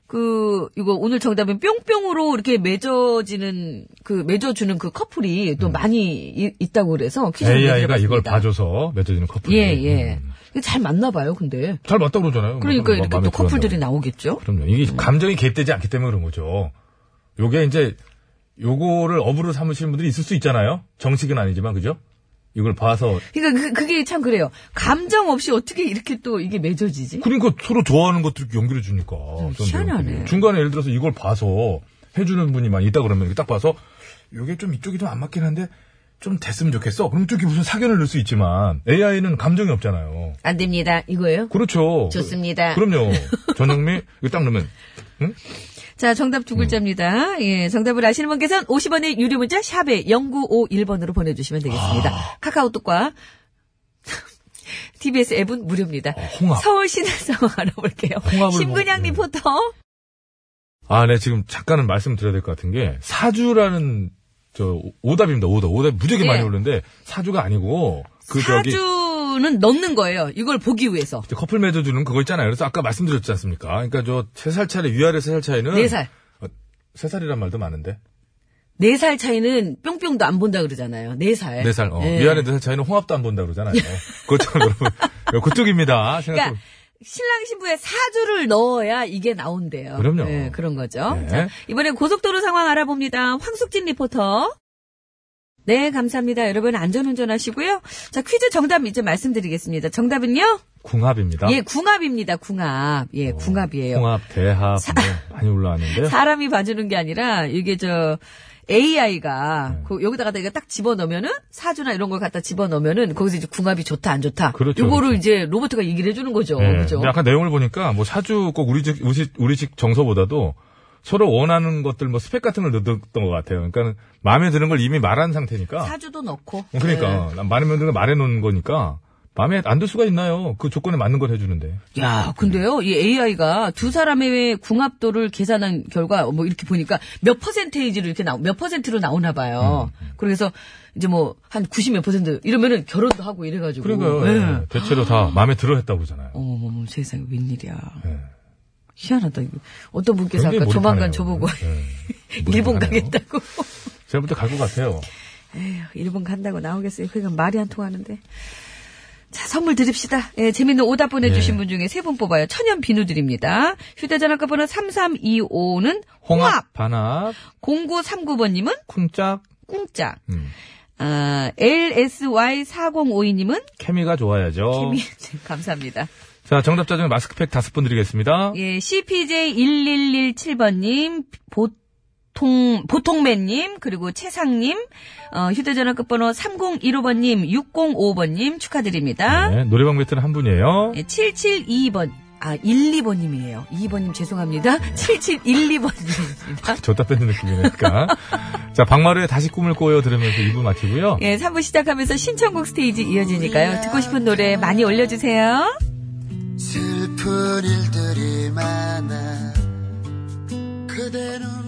그 이거 오늘 정답은 뿅뿅으로 이렇게 맺어지는 그 맺어주는 그 커플이 또 많이 이- 있다고 그래서 퀴즈를 AI가. 음. 이걸 봐줘서 맺어지는 커플. 예, 예. 이게 잘 맞나 봐요, 근데. 잘 맞다 그러잖아요. 그러니까 뭐 이렇게 또 커플들이. 나오겠죠. 그럼요. 이게 감정이 개입되지 않기 때문에 그런 거죠. 요게 이제 요거를 업으로 삼으시는 분들이 있을 수 있잖아요. 정식은 아니지만 그죠? 이걸 봐서 그러니까 그, 그게 참 그래요. 감정 없이 어떻게 이렇게 또 이게 맺어지지? 그러니까 서로 좋아하는 것들 연결해 주니까. 좀 희한하네. 중간에 예를 들어서 이걸 봐서 해주는 분이 막 있다 그러면 딱 봐서 요게 좀 이쪽이 좀 안 맞긴 한데 좀 됐으면 좋겠어. 그럼 저기 무슨 사견을 넣을 수 있지만 AI는 감정이 없잖아요. 안 됩니다. 이거예요? 그렇죠. 좋습니다. 그, 럼요 전영미 이거 딱 넣으면 응? 자, 정답 두 글자입니다. 예, 정답을 아시는 분께서는 50원의 유료 문자 샵에 0951번으로 보내 주시면 되겠습니다. 아. 카카오톡과 TBS 앱은 무료입니다. 홍합. 서울 시내 상황 알아볼게요. 심근양 먹- 네. 리포터. 아, 네, 지금 잠깐은 말씀드려야 될 것 같은 게, 사주라는, 저, 오답입니다, 오답. 오답 무지하게 예. 많이 오는데, 사주가 아니고, 그, 저기, 사주는 넣는 거예요. 이걸 보기 위해서. 커플 맺어주는 그거 있잖아요. 그래서 아까 말씀드렸지 않습니까? 그러니까 저, 세 살 차례, 위아래 세 살 차이는. 네 살. 세 살이란 말도 많은데. 네 살 차이는 뿅뿅도 안 본다 그러잖아요. 네 살. 네 살, 어. 예. 위아래 네 살 차이는 홍합도 안 본다 그러잖아요. 그것처럼 여러분. 그쪽입니다. 생각 그러니까 신랑 신부의 사주를 넣어야 이게 나온대요. 그럼요. 네, 그런 거죠. 네. 자, 이번엔 고속도로 상황 알아봅니다. 황숙진 리포터. 네, 감사합니다. 여러분 안전운전 하시고요. 자, 퀴즈 정답 이제 말씀드리겠습니다. 정답은요? 궁합입니다. 예, 궁합입니다. 궁합. 예, 궁합이에요. 어, 궁합, 대합, 뭐 많이 올라왔는데요. 사람이 봐주는 게 아니라 이게 저 AI가 네. 그 여기다가 내가 딱 집어넣으면은 사주나 이런 걸 갖다 집어넣으면은 거기서 이제 궁합이 좋다 안 좋다. 그렇죠, 요거를 그렇죠. 이제 로봇가 얘기를 해주는 거죠. 예. 그죠? 아까 내용을 보니까 뭐 사주 꼭 우리 집, 우리 집, 우리 집 정서보다도 서로 원하는 것들 뭐 스펙 같은 걸 넣었던 것 같아요. 그러니까 마음에 드는 걸 이미 말한 상태니까. 사주도 넣고. 그러니까 난 마음에 드는 걸 말해 놓은 거니까 마음에 안 들 수가 있나요? 그 조건에 맞는 걸 해주는데. 네. 야, 근데요, 이 AI가 두 사람의 궁합도를 계산한 결과, 뭐 이렇게 보니까 몇 퍼센테이지로 이렇게 나오, 몇 퍼센트로 나오나 봐요. 음, 그래서 이제 뭐, 한 90 몇 퍼센트, 이러면은 결혼도 하고 이래가지고. 그러니까요. 예. 예. 대체로 다 마음에 들어 했다고 그러잖아요. 어머머머, 세상에, 웬일이야. 예. 희한하다, 이거. 어떤 분께서 아까 조만간 몰입하네요. 저보고 예. 일본. 가겠다고. 제가 부터 갈 것 같아요. 에휴, 일본 간다고 나오겠어요. 그러니까 말이 안 통하는데. 자, 선물 드립시다. 예, 재밌는 오답 보내주신 네. 분 중에 세 분 뽑아요. 천연 비누 드립니다. 휴대전화 끝번호 3325는 홍합, 홍합. 반합, 0939번님은 쿵짝, 꿍짝. 음. 아, LSY4052님은 케미가 좋아야죠. 김희, 감사합니다. 자, 정답자 중에 마스크팩 다섯 분 드리겠습니다. 예, CPJ1117번님, 보 통, 보통맨님, 그리고 최상님, 어, 휴대전화 끝번호 3015번님, 605번님 축하드립니다. 네, 노래방 배틀은 한 분이에요. 예, 772번, 아, 12번님이에요. 2번님 죄송합니다. 7712번님입니다. 줬다 뺀는 느낌이니까. 자, 박마루의 다시 꿈을 꿔요 들으면서 2부 마치고요. 예, 3부 시작하면서 신청곡 스테이지 이어지니까요. 듣고 싶은 노래 많이 올려주세요. 슬픈 일들이 많아 그대 눈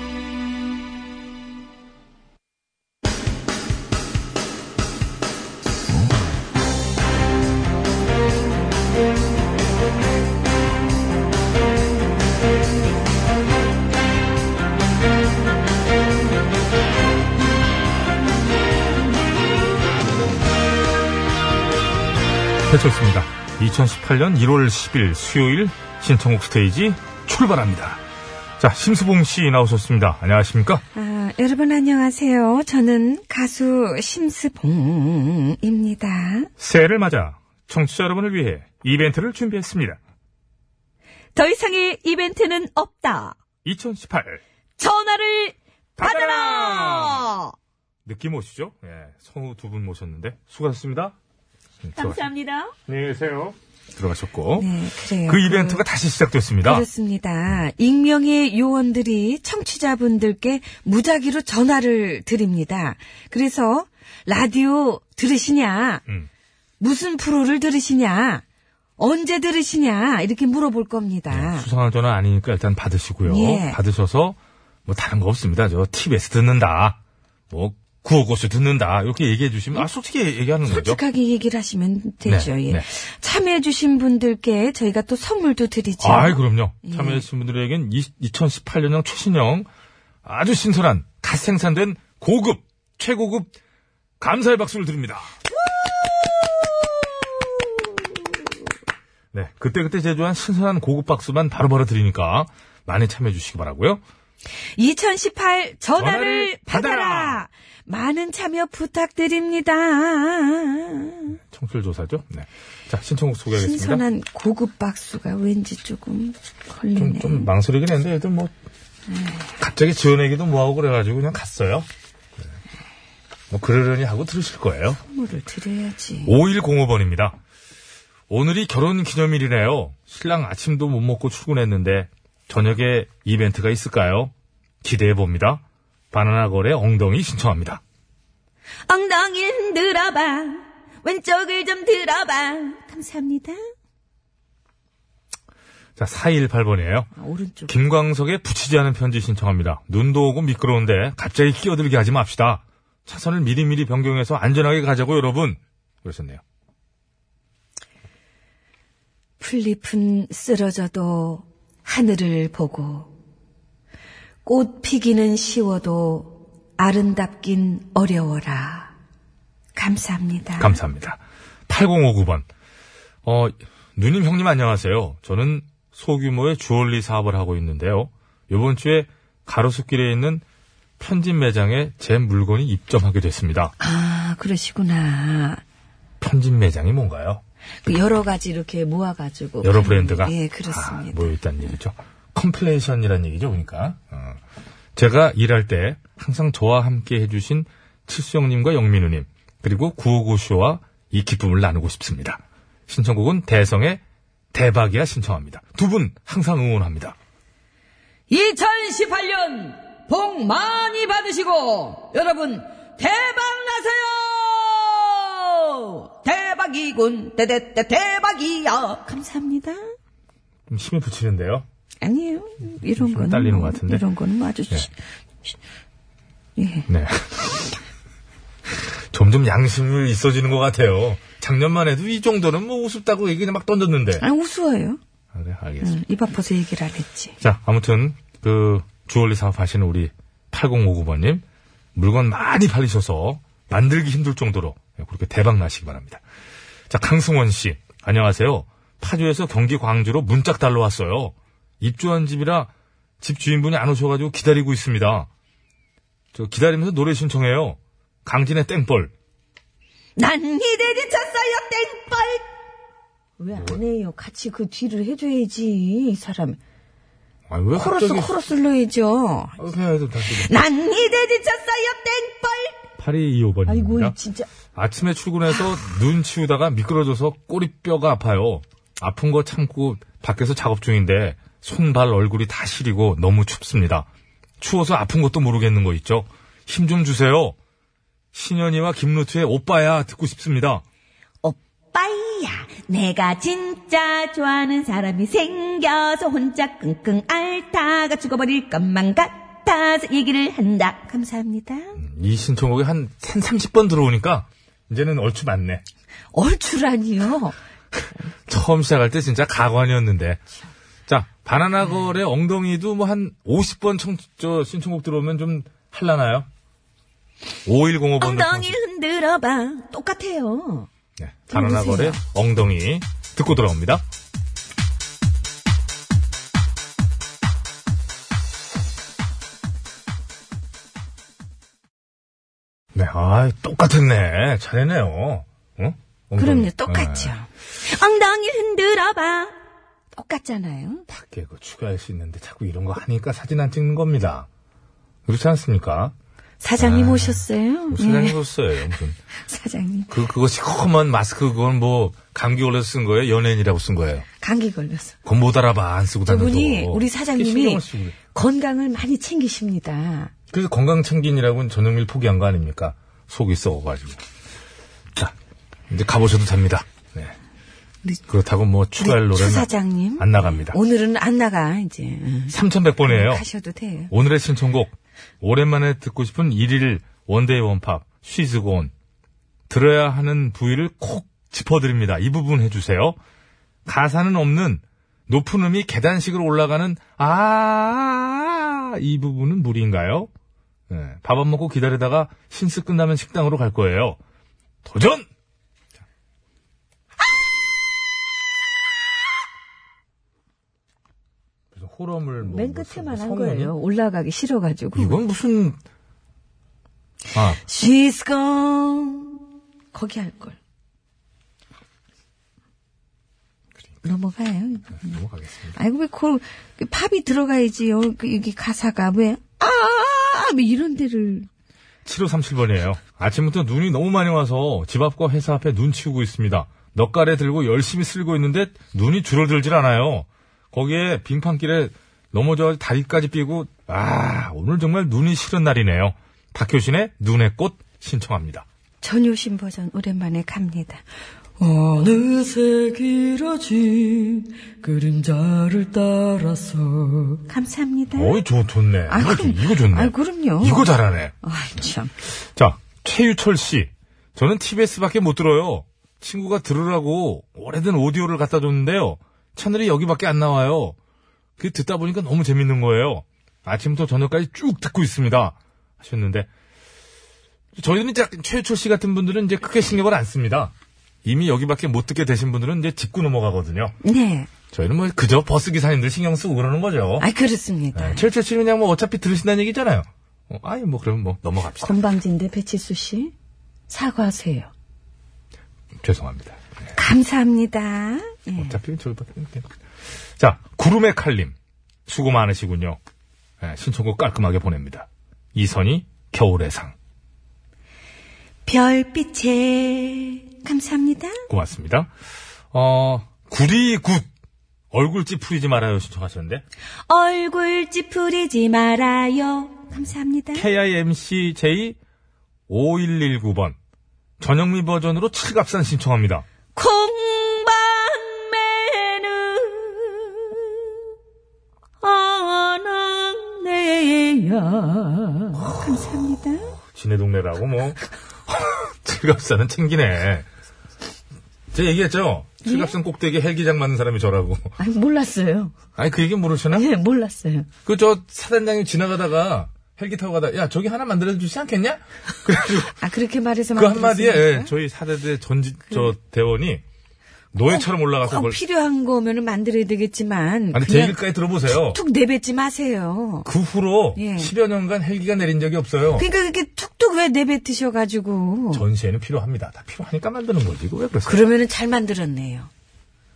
배쳤습니다. 2018년 1월 10일 수요일 신청곡 스테이지 출발합니다. 자, 심수봉 씨 나오셨습니다. 안녕하십니까? 아, 여러분 안녕하세요. 저는 가수 심스봉입니다. 새해를 맞아 청취자 여러분을 위해 이벤트를 준비했습니다. 더 이상의 이벤트는 없다. 2018 전화를 받아라! 받아라! 느낌 오시죠? 예, 성우 두 분 모셨는데 수고하셨습니다. 음, 감사합니다. 안녕히 계세요. 들어가셨고 네, 그래요. 그 이벤트가 다시 시작됐습니다. 그렇습니다. 익명의 요원들이 청취자분들께 무작위로 전화를 드립니다. 그래서 라디오 들으시냐? 음. 무슨 프로를 들으시냐? 언제 들으시냐? 이렇게 물어볼 겁니다. 수상한 전화 아니니까 일단 받으시고요. 예. 받으셔서 뭐 다른 거 없습니다. 저 TBS 듣는다. 뭐 구호고쇼 듣는다. 이렇게 얘기해 주시면 아 솔직히 얘기하는 거죠. 솔직하게 얘기를 하시면 되죠. 네, 예. 네. 참여해 주신 분들께 저희가 또 선물도 드리죠. 아이 그럼요. 예. 참여해 주신 분들에겐 2018년형 최신형 아주 신선한 갓 생산된 고급 최고급 감사의 박수를 드립니다. 네, 그때그때 제조한 신선한 고급 박수만 바로바로 드리니까 많이 참여해 주시기 바라고요. 2018 전화를 전화를 받아라. 받아라. 많은 참여 부탁드립니다. 청취율 조사죠. 네. 자, 신청곡 소개하겠습니다. 신선한 고급 박수가 왠지 조금 걸리네. 좀, 좀 망설이긴 했는데, 애들 뭐, 갑자기 지어내기도 뭐하고 그래가지고 그냥 갔어요. 네. 뭐, 그러려니 하고 들으실 거예요. 선물을 드려야지. 5105번입니다. 오늘이 결혼 기념일이네요. 신랑 아침도 못 먹고 출근했는데, 저녁에 이벤트가 있을까요? 기대해 봅니다. 바나나 거래 엉덩이 신청합니다. 엉덩이를 들어봐. 왼쪽을 좀 들어봐. 감사합니다. 자, 418번이에요. 아, 오른쪽. 김광석의 붙이지 않은 편지 신청합니다. 눈도 오고 미끄러운데 갑자기 끼어들게 하지 맙시다. 차선을 미리미리 변경해서 안전하게 가자고 여러분. 그러셨네요. 풀잎은 쓰러져도 하늘을 보고 꽃 피기는 쉬워도 아름답긴 어려워라. 감사합니다. 감사합니다. 8059번. 어, 누님 형님 안녕하세요. 저는 소규모의 주얼리 사업을 하고 있는데요. 이번 주에 가로수길에 있는 편집 매장에 제 물건이 입점하게 됐습니다. 아, 그러시구나. 편집 매장이 뭔가요? 그 여러 가지 이렇게 모아가지고. 여러 브랜드가 예, 아, 그렇습니다. 모여있다는 얘기죠. 컴플레이션이라는 얘기죠, 그러니까. 어. 제가 일할 때 항상 저와 함께 해주신 칠수영님과 영민우님 그리고 구호구쇼와 이 기쁨을 나누고 싶습니다. 신청곡은 대성의 대박이야 신청합니다. 두 분 항상 응원합니다. 2018년 복 많이 받으시고 여러분 대박 나세요! 대박이군 대대대 대박이야. 감사합니다. 좀 힘이 붙이는데요. 아니에요. 이런 좀 거는 딸리는 뭐, 것 같은데? 이런 거는 뭐 아주 예. 시- 시- 예. 네. 점점 양심이 있어지는 것 같아요. 작년만 해도 이 정도는 뭐 우습다고 얘기 그냥 막 던졌는데. 아 우스워요. 아, 네, 알겠습니다. 응, 입 아파서 얘기를 안 했지. 자, 아무튼, 그, 주얼리 사업 하시는 우리 8059번님, 물건 많이 팔리셔서 만들기 힘들 정도로 그렇게 대박 나시기 바랍니다. 자, 강승원 씨, 안녕하세요. 파주에서 경기 광주로 문짝 달러 왔어요. 입주한 집이라 집 주인분이 안 오셔가지고 기다리고 있습니다. 저 기다리면서 노래 신청해요. 강진의 땡벌. 난 이대리 쳤어요 땡벌. 왜 안 해요? 같이 그 뒤를 해줘야지 이 사람. 아, 왜 코러스 갑자기. 코러스를 넣어야죠. 아, 다시. 난 이대리 쳤어요 땡벌. 8225번입니다. 아이고 진짜. 아침에 출근해서 눈 치우다가 미끄러져서 꼬리뼈가 아파요. 아픈 거 참고 밖에서 작업 중인데 손, 발, 얼굴이 다 시리고 너무 춥습니다. 추워서 아픈 것도 모르겠는 거 있죠? 힘 좀 주세요. 신현이와 김루트의 오빠야 듣고 싶습니다. 오빠야, 내가 진짜 좋아하는 사람이 생겨서 혼자 끙끙 앓다가 죽어버릴 것만 같아서 얘기를 한다. 감사합니다. 이 신청곡이 한 30번 들어오니까 이제는 얼추 맞네. 얼추라니요. 처음 시작할 때 진짜 가관이었는데. 자, 바나나 걸의 엉덩이도 뭐 한 50번 청, 저 신청곡 들어오면 좀 할라나요? 5105번. 엉덩이를 흔들어봐. 똑같아요. 네, 바나나. 걸의 엉덩이 듣고 돌아옵니다. 네, 아, 똑같았네. 잘했네요. 어? 엉덩이. 그럼요, 똑같죠. 네. 엉덩이를 흔들어봐. 똑같잖아요. 밖에 그 추가할 수 있는데 자꾸 이런 거 하니까 사진 안 찍는 겁니다. 그렇지 않습니까? 사장님 아, 오셨어요? 뭐 사장님 예, 썼어요. 무슨. 사장님. 그, 그거 시커먼 마스크, 그건 뭐, 감기 걸려서 쓴 거예요? 연예인이라고 쓴 거예요? 감기 걸려서. 그건 못 알아봐, 안 쓰고 다녀도. 저분이, 우리 사장님이. 건강을 많이 챙기십니다. 그래서 건강 챙기느라고는 전영미를 포기한 거 아닙니까? 속이 썩어가지고. 자, 이제 가보셔도 됩니다. 네. 그렇다고 뭐 추가할 우리 노래는 추 사장님. 안 나갑니다. 오늘은 안 나가, 이제. 응. 3100번이에요. 가셔도 돼요. 오늘의 신청곡 오랜만에 듣고 싶은 일일 one day one pop She's Gone 들어야 하는 부위를 콕 짚어드립니다. 이 부분 해주세요. 가사는 없는 높은 음이 계단식으로 올라가는 아 이 부분은 무리인가요? 네, 밥안 먹고 기다리다가 신스 끝나면 식당으로 갈 거예요. 도전! 무슨 호러물 뭐맨뭐 끝에만 한? 거예요. 올라가기 싫어가지고. 이건 무슨 아 She's gone. 거기 할 걸. 넘어가요. 넘어가겠습니다. 아이고, 왜, 그, 그 팝이 들어가야지요. 그, 여기 가사가 왜, 아, 뭐 이런 데를. 7537번이에요. 아침부터 눈이 너무 많이 와서 집 앞과 회사 앞에 눈 치우고 있습니다. 넉가래 들고 열심히 쓸고 있는데 눈이 줄어들질 않아요. 거기에 빙판길에 넘어져 다리까지 삐고 아 오늘 정말 눈이 싫은 날이네요. 박효신의 눈의 꽃 신청합니다. 전효신 버전 오랜만에 갑니다. 어느새 길어진 그림자를 따라서. 감사합니다. 어이 좋, 좋네. 아, 이거, 그럼- 좋- 이거 좋네. 아, 그럼요. 이거 잘하네. 아이, 참. 자, 최유철 씨. 저는 TBS밖에 못 들어요. 친구가 들으라고 오래된 오디오를 갖다 줬는데요. 채널이 여기밖에 안 나와요. 그 듣다 보니까 너무 재밌는 거예요. 아침부터 저녁까지 쭉 듣고 있습니다. 하셨는데 저희는 이제 최유철 씨 같은 분들은 이제 크게 신경을 안 씁니다. 이미 여기밖에 못 듣게 되신 분들은 이제 짚고 넘어가거든요. 네. 저희는 뭐 그저 버스 기사님들 신경 쓰고 그러는 거죠. 아, 그렇습니다. 네, 최유철 씨는 그냥 뭐 어차피 들으신다는 얘기잖아요. 어, 아니 뭐 그러면 뭐 넘어갑시다. 건방진데, 배치수 씨. 사과하세요. 죄송합니다. 감사합니다. 예. 어차피 저 자, 구름의 칼림. 수고 많으시군요. 예, 신청곡 깔끔하게 보냅니다. 이선희, 겨울의 상. 별빛에 감사합니다. 고맙습니다. 어, 구리굿. 얼굴 찌푸리지 말아요 신청하셨는데. 얼굴 찌푸리지 말아요. 감사합니다. KIMCJ 5119번. 전영미 버전으로 칠갑산 신청합니다. 콩밤매는 아낙네야. 감사합니다. 지네 동네라고 뭐. 칠갑산은 챙기네. 제가 얘기했죠? 칠갑산 꼭대기에 헬기장 맞는 사람이 저라고. 아 몰랐어요. 아니, 그 얘기 모르시나? 예, 몰랐어요. 그 저 사단장이 지나가다가 헬기 타고 가다 야 저기 하나 만들어 주지 않겠냐? 그래가지고 아 그렇게 말해서 그 한마디에? 예, 저희 사대대 전지 저 대원이 노예처럼 올라가서 꼭 그걸 필요한 거면은 만들어야 되겠지만 아니 제 얘기까지 들어보세요. 툭 내뱉지 마세요. 그 후로 예. 10여 년간 헬기가 내린 적이 없어요. 그러니까 그렇게 툭툭 왜 내뱉으셔가지고 전시에는 필요합니다. 다 필요하니까 만드는 거지. 이거 왜 그러세요? 그러면은 잘 만들었네요.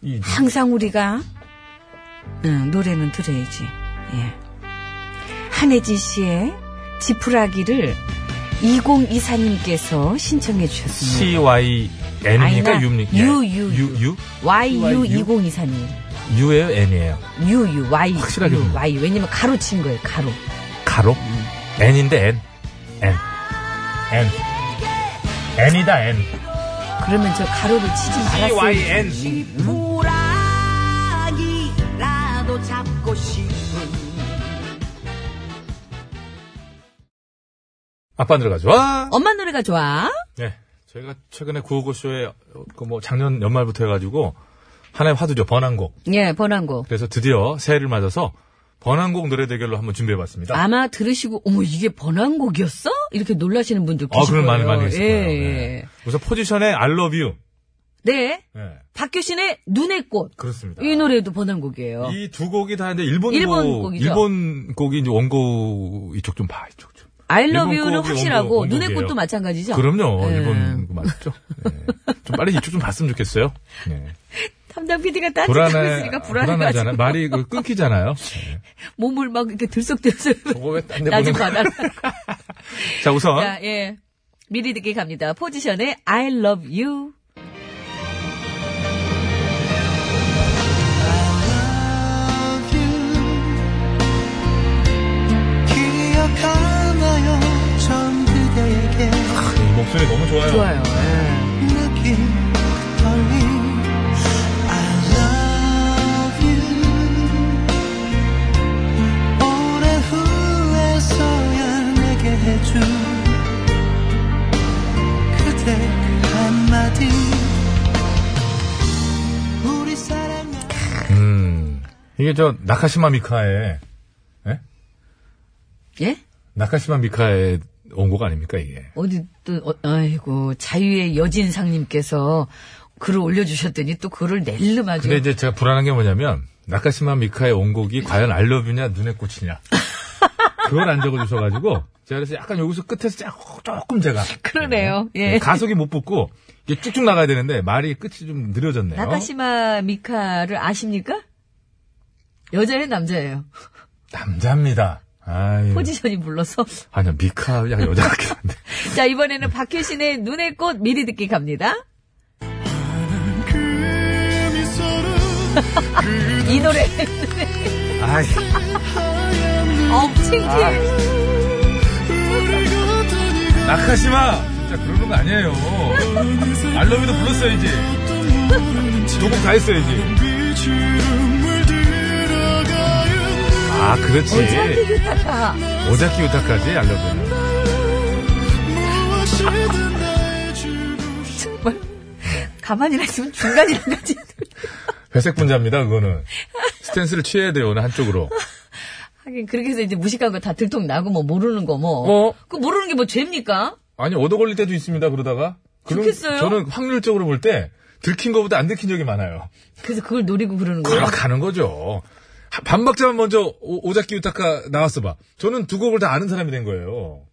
이, 항상 우리가 응, 노래는 들어야지. 예. 한혜지 씨의 지푸라기를 2024님께서 신청해 주셨습니다. CYN이니까 아니나 U입니까? U, U, U, U? YU2024님. U예요? N이에요? UU, Y. 확실하게 U, 좀. Y. 왜냐면 가로 친 거예요, 가로. 가로? N인데 N. N. N. N이다, N. 그러면 저 가로를 치지 말았어요. C-Y-N. 호랑이라도 잡고 싶 아빠 노래가 좋아. 엄마 노래가 좋아. 네. 저희가 최근에 구호고쇼에 그 뭐 작년 연말부터 해가지고 하나의 화두죠. 번안곡. 예, 번안곡. 그래서 드디어 새해를 맞아서 번안곡 노래 대결로 한번 준비해봤습니다. 아마 들으시고 어머 이게 번안곡이었어? 이렇게 놀라시는 분들 아, 계실 그럼 거예요. 많이 많이 계실 예, 거예요. 예. 네. 우선 포지션의 I love you. 네. 네. 박효신의 눈의 꽃. 그렇습니다. 이 노래도 번안곡이에요. 이 두 곡이 다 이제 일본, 일본 곡, 곡이죠. 일본 곡이 이제 원곡 이쪽 좀 봐, 이쪽 좀. I love you는 확실하고 눈의. 꽃도 마찬가지죠. 그럼요. 예. 일본 거 맞죠? 네. 좀 빨리 이쪽 좀 봤으면 좋겠어요. 네. 담당 PD가 딴짓하고 불안해, 있으니까 불안하잖아요. 불안해가지고 말이 그 끊기잖아요. 네. 몸을 막 이렇게 들썩들썩 저거 왜딴데 나좀 보는 거야? 받아라. 자, 우선. 자, 예. 미리 듣기 갑니다. 포지션의 I love you. 기억하 목소리 너무 좋아요. 좋아요. 예. 해준 그대 한마디 우리 사랑 음. 이게 저, 나카시마 미카의, 예? 예? 나카시마 미카의 원곡 아닙니까, 이게? 어디 또 어, 아이고 자유의 여진상님께서 글을 올려주셨더니 또 글을 낼름 아주 근데 이제 제가 불안한 게 뭐냐면, 나카시마 미카의 원곡이 과연 알러뷰냐, 눈의 꽃이냐. 그걸 안 적어주셔가지고, 제가 그래서 약간 여기서 끝에서 짝- 조금 제가. 그러네요. 예. 네, 가속이 못 붙고, 이게 쭉쭉 나가야 되는데, 말이 끝이 좀 느려졌네요. 나카시마 미카를 아십니까? 여자예요 남자예요? 남자입니다. 아유. 포지션이 불러서 아니야, 미카, 약간 여자 같긴 한데. 자 이번에는 박효신의 눈의 꽃 미리 듣기 갑니다. 이 노래 아이. 어 창피해. 나카시마! 진짜 그러는 거 아니에요. 알러뷰도 불렀어야지. 두곡다 했어야지. 아, 그렇지. 어차피 유타카. 오자키 유타까지 알러뷰는. 정말 가만히 있으면 중간이랑 같이 회색 분자입니다, 그거는. 스탠스를 취해야 돼요, 어느 한쪽으로. 하긴 그렇게 해서 이제 무식한 거 다 들통 나고 뭐 모르는 거 뭐. 어? 그 모르는 게 뭐 죄입니까? 아니, 얻어 걸릴 때도 있습니다, 그러다가. 좋겠어요? 저는 확률적으로 볼 때, 들킨 거보다 안 들킨 적이 많아요. 그래서 그걸 노리고 그러는 거예요. 그럼 가는 거죠. 하- 반박자만 먼저 오, 자키 유타카 나왔어 봐. 저는 두 곡을 다 아는 사람이 된 거예요.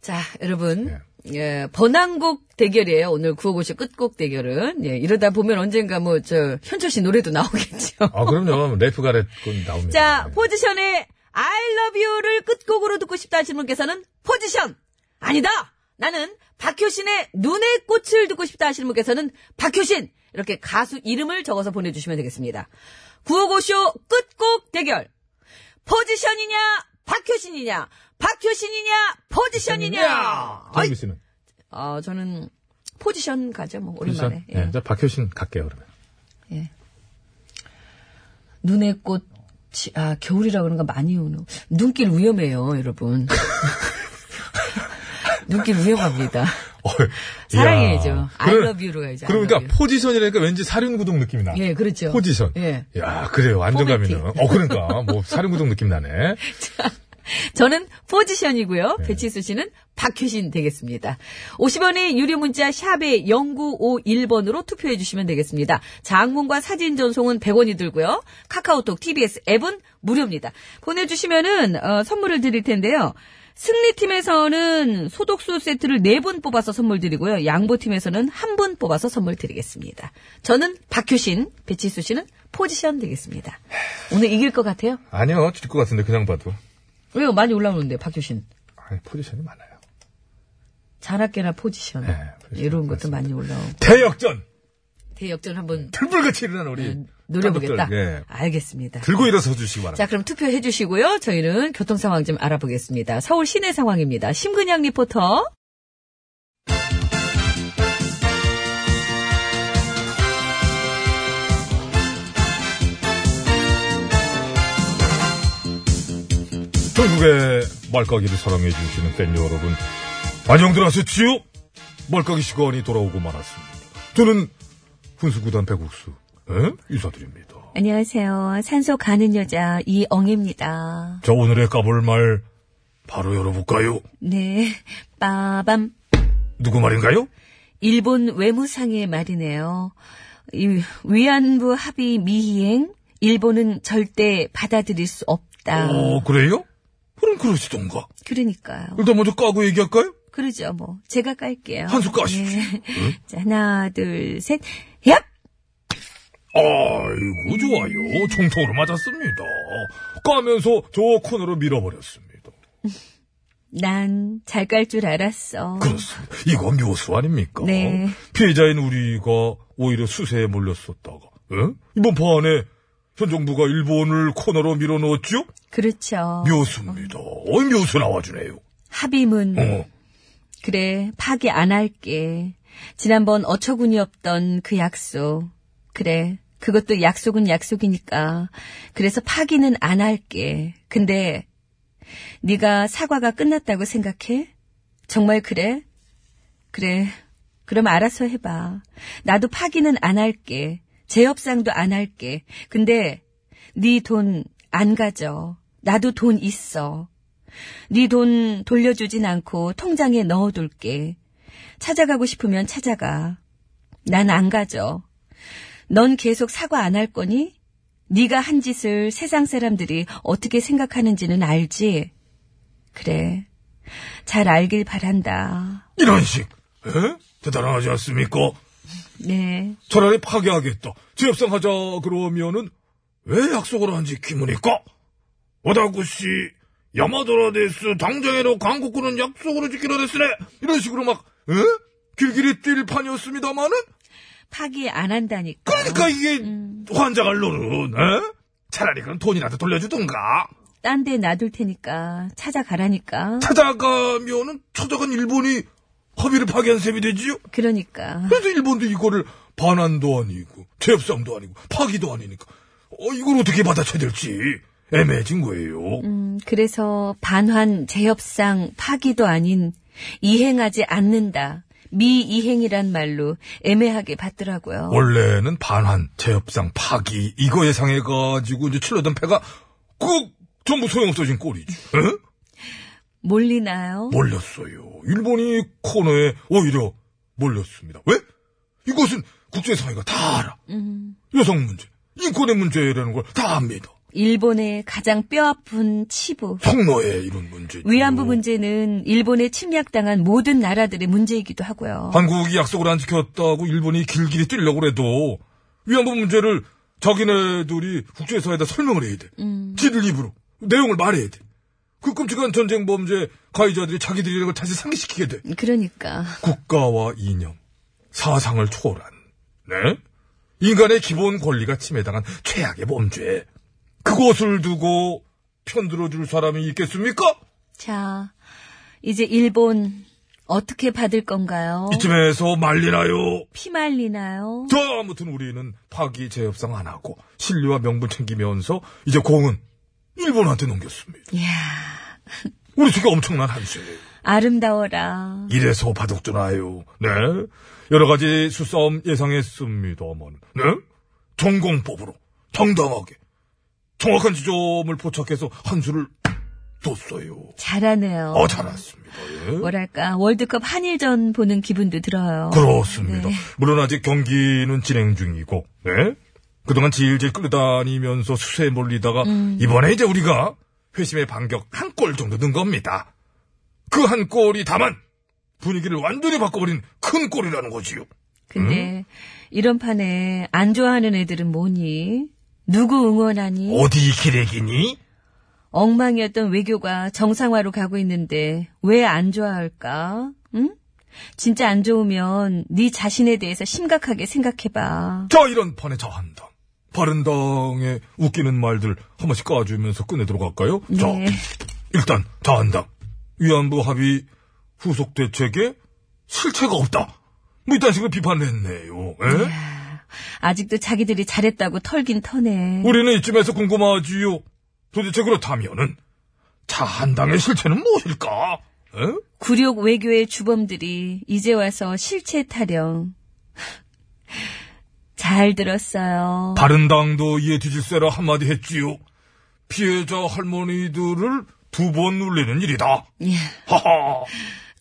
자, 여러분. 예, 번안곡 대결이에요. 오늘 구호고쇼 끝곡 대결은. 예, 이러다 보면 언젠가 뭐, 저, 현철 씨 노래도 나오겠죠. 아, 그럼요. 래프 가렛 건 나옵니다. 자, 네. 포지션의 I love you를 끝곡으로 듣고 싶다 하시는 분께서는 포지션! 아니다! 나는 박효신의 눈의 꽃을 듣고 싶다 하시는 분께서는 박효신! 이렇게 가수 이름을 적어서 보내주시면 되겠습니다. 구호고쇼 끝곡 대결. 포지션이냐, 박효신이냐, 박효신이냐, 포지션이냐! 정규 씨는. 어, 저는 포지션 가죠, 뭐, 포지션? 오랜만에. 예. 네, 자, 박효신 갈게요, 그러면. 눈의 꽃, 아, 겨울이라 그런가 많이 오는. 눈길 위험해요, 여러분. 눈길 위험합니다. 어이, 사랑해야죠. 이야. I love you로 가야죠. 그러니까. 포지션이라니까 왠지 사륜구동 느낌이 나. 예, 그렇죠. 포지션. 예. 야, 그래요. 안정감 있는. 포메틱. 어, 그러니까. 뭐, 사륜구동 느낌 나네. 저는 포지션이고요. 네. 배치수 씨는 박효신 되겠습니다. 50원의 유료 문자 샵에 0951번으로 투표해 주시면 되겠습니다. 장문과 사진 전송은 100원이 들고요. 카카오톡, TBS 앱은 무료입니다. 보내주시면은 어, 선물을 드릴 텐데요. 승리팀에서는 소독수 세트를 4분 뽑아서 선물 드리고요. 양보팀에서는 한분 뽑아서 선물 드리겠습니다. 저는 박효신, 배치수 씨는 포지션 되겠습니다. 오늘 이길 것 같아요? 아니요. 질 것 같은데, 그냥 봐도. 왜요? 많이 올라오는데, 박효신. 아니, 포지션이 많아요. 자나깨나 포지션. 네, 포지션 이런 것도. 많이 올라오고. 대역전! 대역전 한번 불불같이 일어난 우리. 음, 노려보겠다. 예. 알겠습니다. 들고 일어서 주시기 바랍니다. 자, 그럼 투표해 주시고요. 저희는 교통 상황 좀 알아보겠습니다. 서울 시내 상황입니다. 심근양 리포터. 전국의 말까기를 사랑해 주시는 팬 여러분, 안녕들 하셨지요? 말까기 시간이 돌아오고 말았습니다. 저는 훈수구단 배국수 에? 인사드립니다. 안녕하세요. 산소 가는 여자 이엉입니다. 자 오늘의 까볼 말 바로 열어볼까요? 네. 빠밤. 누구 말인가요? 일본 외무상의 말이네요. 이 위안부 합의 미희행, 일본은 절대 받아들일 수 없다. 어 그래요? 그럼 그러시던가. 그러니까요. 일단 먼저 까고 얘기할까요? 그러죠, 뭐. 제가 깔게요. 한수 까십시오. 네. 자, 하나, 둘, 셋. 얍! 아이고 좋아요. 총통으로 맞았습니다. 까면서 저 코너로 밀어버렸습니다. 난 잘 깔 줄 알았어. 그렇습니다. 이거 묘수 아닙니까? 네. 피해자인 우리가 오히려 수세에 몰렸었다가 에? 이번 판에 현 정부가 일본을 코너로 밀어넣었죠? 그렇죠. 묘수입니다. 어이 묘수 나와주네요. 합의문. 어. 그래, 파기 안 할게. 지난번 어처구니 없던 그 약속. 그래, 그것도 약속은 약속이니까. 그래서 파기는 안 할게. 근데 네가 사과가 끝났다고 생각해? 정말 그래? 그래. 그럼 알아서 해봐. 나도 파기는 안 할게. 재협상도 안 할게. 근데 네 돈 안 가져. 나도 돈 있어. 네 돈 돌려주진 않고 통장에 넣어둘게. 찾아가고 싶으면 찾아가. 난 안 가져. 넌 계속 사과 안 할 거니? 네가 한 짓을 세상 사람들이 어떻게 생각하는지는 알지? 그래. 잘 알길 바란다. 이런 식. 에? 대단하지 않습니까? 네. 차라리 파기하겠다. 재협상하자 그러면은 왜 약속을 안 지킵니까? 오다구씨 야마도라 데스 당장에로 광고꾸는 약속으로 지키라 데스네 이런 식으로 막 에? 길길이 뛸 판이었습니다마는 파기 안 한다니까. 그러니까 이게 환장할 노릇 에? 차라리 그럼 돈이라도 돌려주든가 딴 데 놔둘 테니까 찾아가라니까. 찾아가면은 찾아간 일본이 합의를 파기한 셈이 되지요? 그러니까. 그래서 일본도 이거를 반환도 아니고 재협상도 아니고 파기도 아니니까 어, 이걸 어떻게 받아쳐야 될지 애매해진 거예요. 음, 그래서 반환, 재협상, 파기도 아닌 이행하지 않는다. 미이행이란 말로 애매하게 받더라고요. 원래는 반환, 재협상, 파기 이거 예상해가지고 이제 칠러던 패가 그 전부 소용없어진 꼴이지. 에? 몰리나요? 몰렸어요. 일본이 코너에 오히려 몰렸습니다. 왜? 이것은 국제사회가 다 알아. 음, 여성 문제, 인권의 문제라는 걸 다 압니다. 일본의 가장 뼈아픈 치부. 성노예 이런 문제. 위안부 문제는 일본에 침략당한 모든 나라들의 문제이기도 하고요. 한국이 약속을 안 지켰다고 일본이 길길이 뛰려고 해도 위안부 문제를 자기네들이 국제사회에다 설명을 해야 돼. 음. 지들 입으로 내용을 말해야 돼. 그 끔찍한 전쟁 범죄 가해자들이 자기들이라는 걸 다시 상기시키게 돼. 그러니까. 국가와 이념, 사상을 초월한 네? 인간의 기본 권리가 침해당한 최악의 범죄. 그것을 두고 편들어 줄 사람이 있겠습니까? 자, 이제 일본 어떻게 받을 건가요? 이쯤에서 말리나요? 피 말리나요? 자, 아무튼 우리는 파기 재협상 안 하고 신뢰와 명분 챙기면서 이제 공은 일본한테 넘겼습니다. 이야, 우리 측이 엄청난 한수예요. 아름다워라. 이래서 바둑두나요. 네. 여러 가지 수싸움 예상했습니다만, 네. 전공법으로 당당하게 정확한 지점을 포착해서 한 수를 뒀어요. 잘하네요. 어, 잘했습니다. 예. 뭐랄까, 월드컵 한일전 보는 기분도 들어요. 그렇습니다. 네. 물론 아직 경기는 진행 중이고, 네. 그동안 질질 끌다니면서 수세에 몰리다가 음. 이번에 이제 우리가 회심의 반격 한 골 정도 넣은 겁니다. 그 한 골이 다만 분위기를 완전히 바꿔버린 큰 골이라는 거지요. 근데 이런 판에 안 좋아하는 애들은 뭐니? 누구 응원하니? 어디 기레기니? 엉망이었던 외교가 정상화로 가고 있는데 왜 안 좋아할까? 응? 진짜 안 좋으면 네 자신에 대해서 심각하게 생각해봐. 자, 이런 판에 자한당. 바른당의 웃기는 말들 한 번씩 까주면서 끝내도록 할까요? 자, 네. 일단 자한당 위안부 합의 후속 대책에 실체가 없다. 뭐 이딴 식으로 비판을 했네요. 예? 아직도 자기들이 잘했다고 털긴 터네. 우리는 이쯤에서 궁금하지요. 도대체 그렇다면은 자한당의 실체는 무엇일까? 예? 굴욕 외교의 주범들이 이제 와서 실체 타령. 잘 들었어요. 바른당도 이에 뒤질세라 한마디 했지요. 피해자 할머니들을 두번 울리는 일이다. 예, 하하.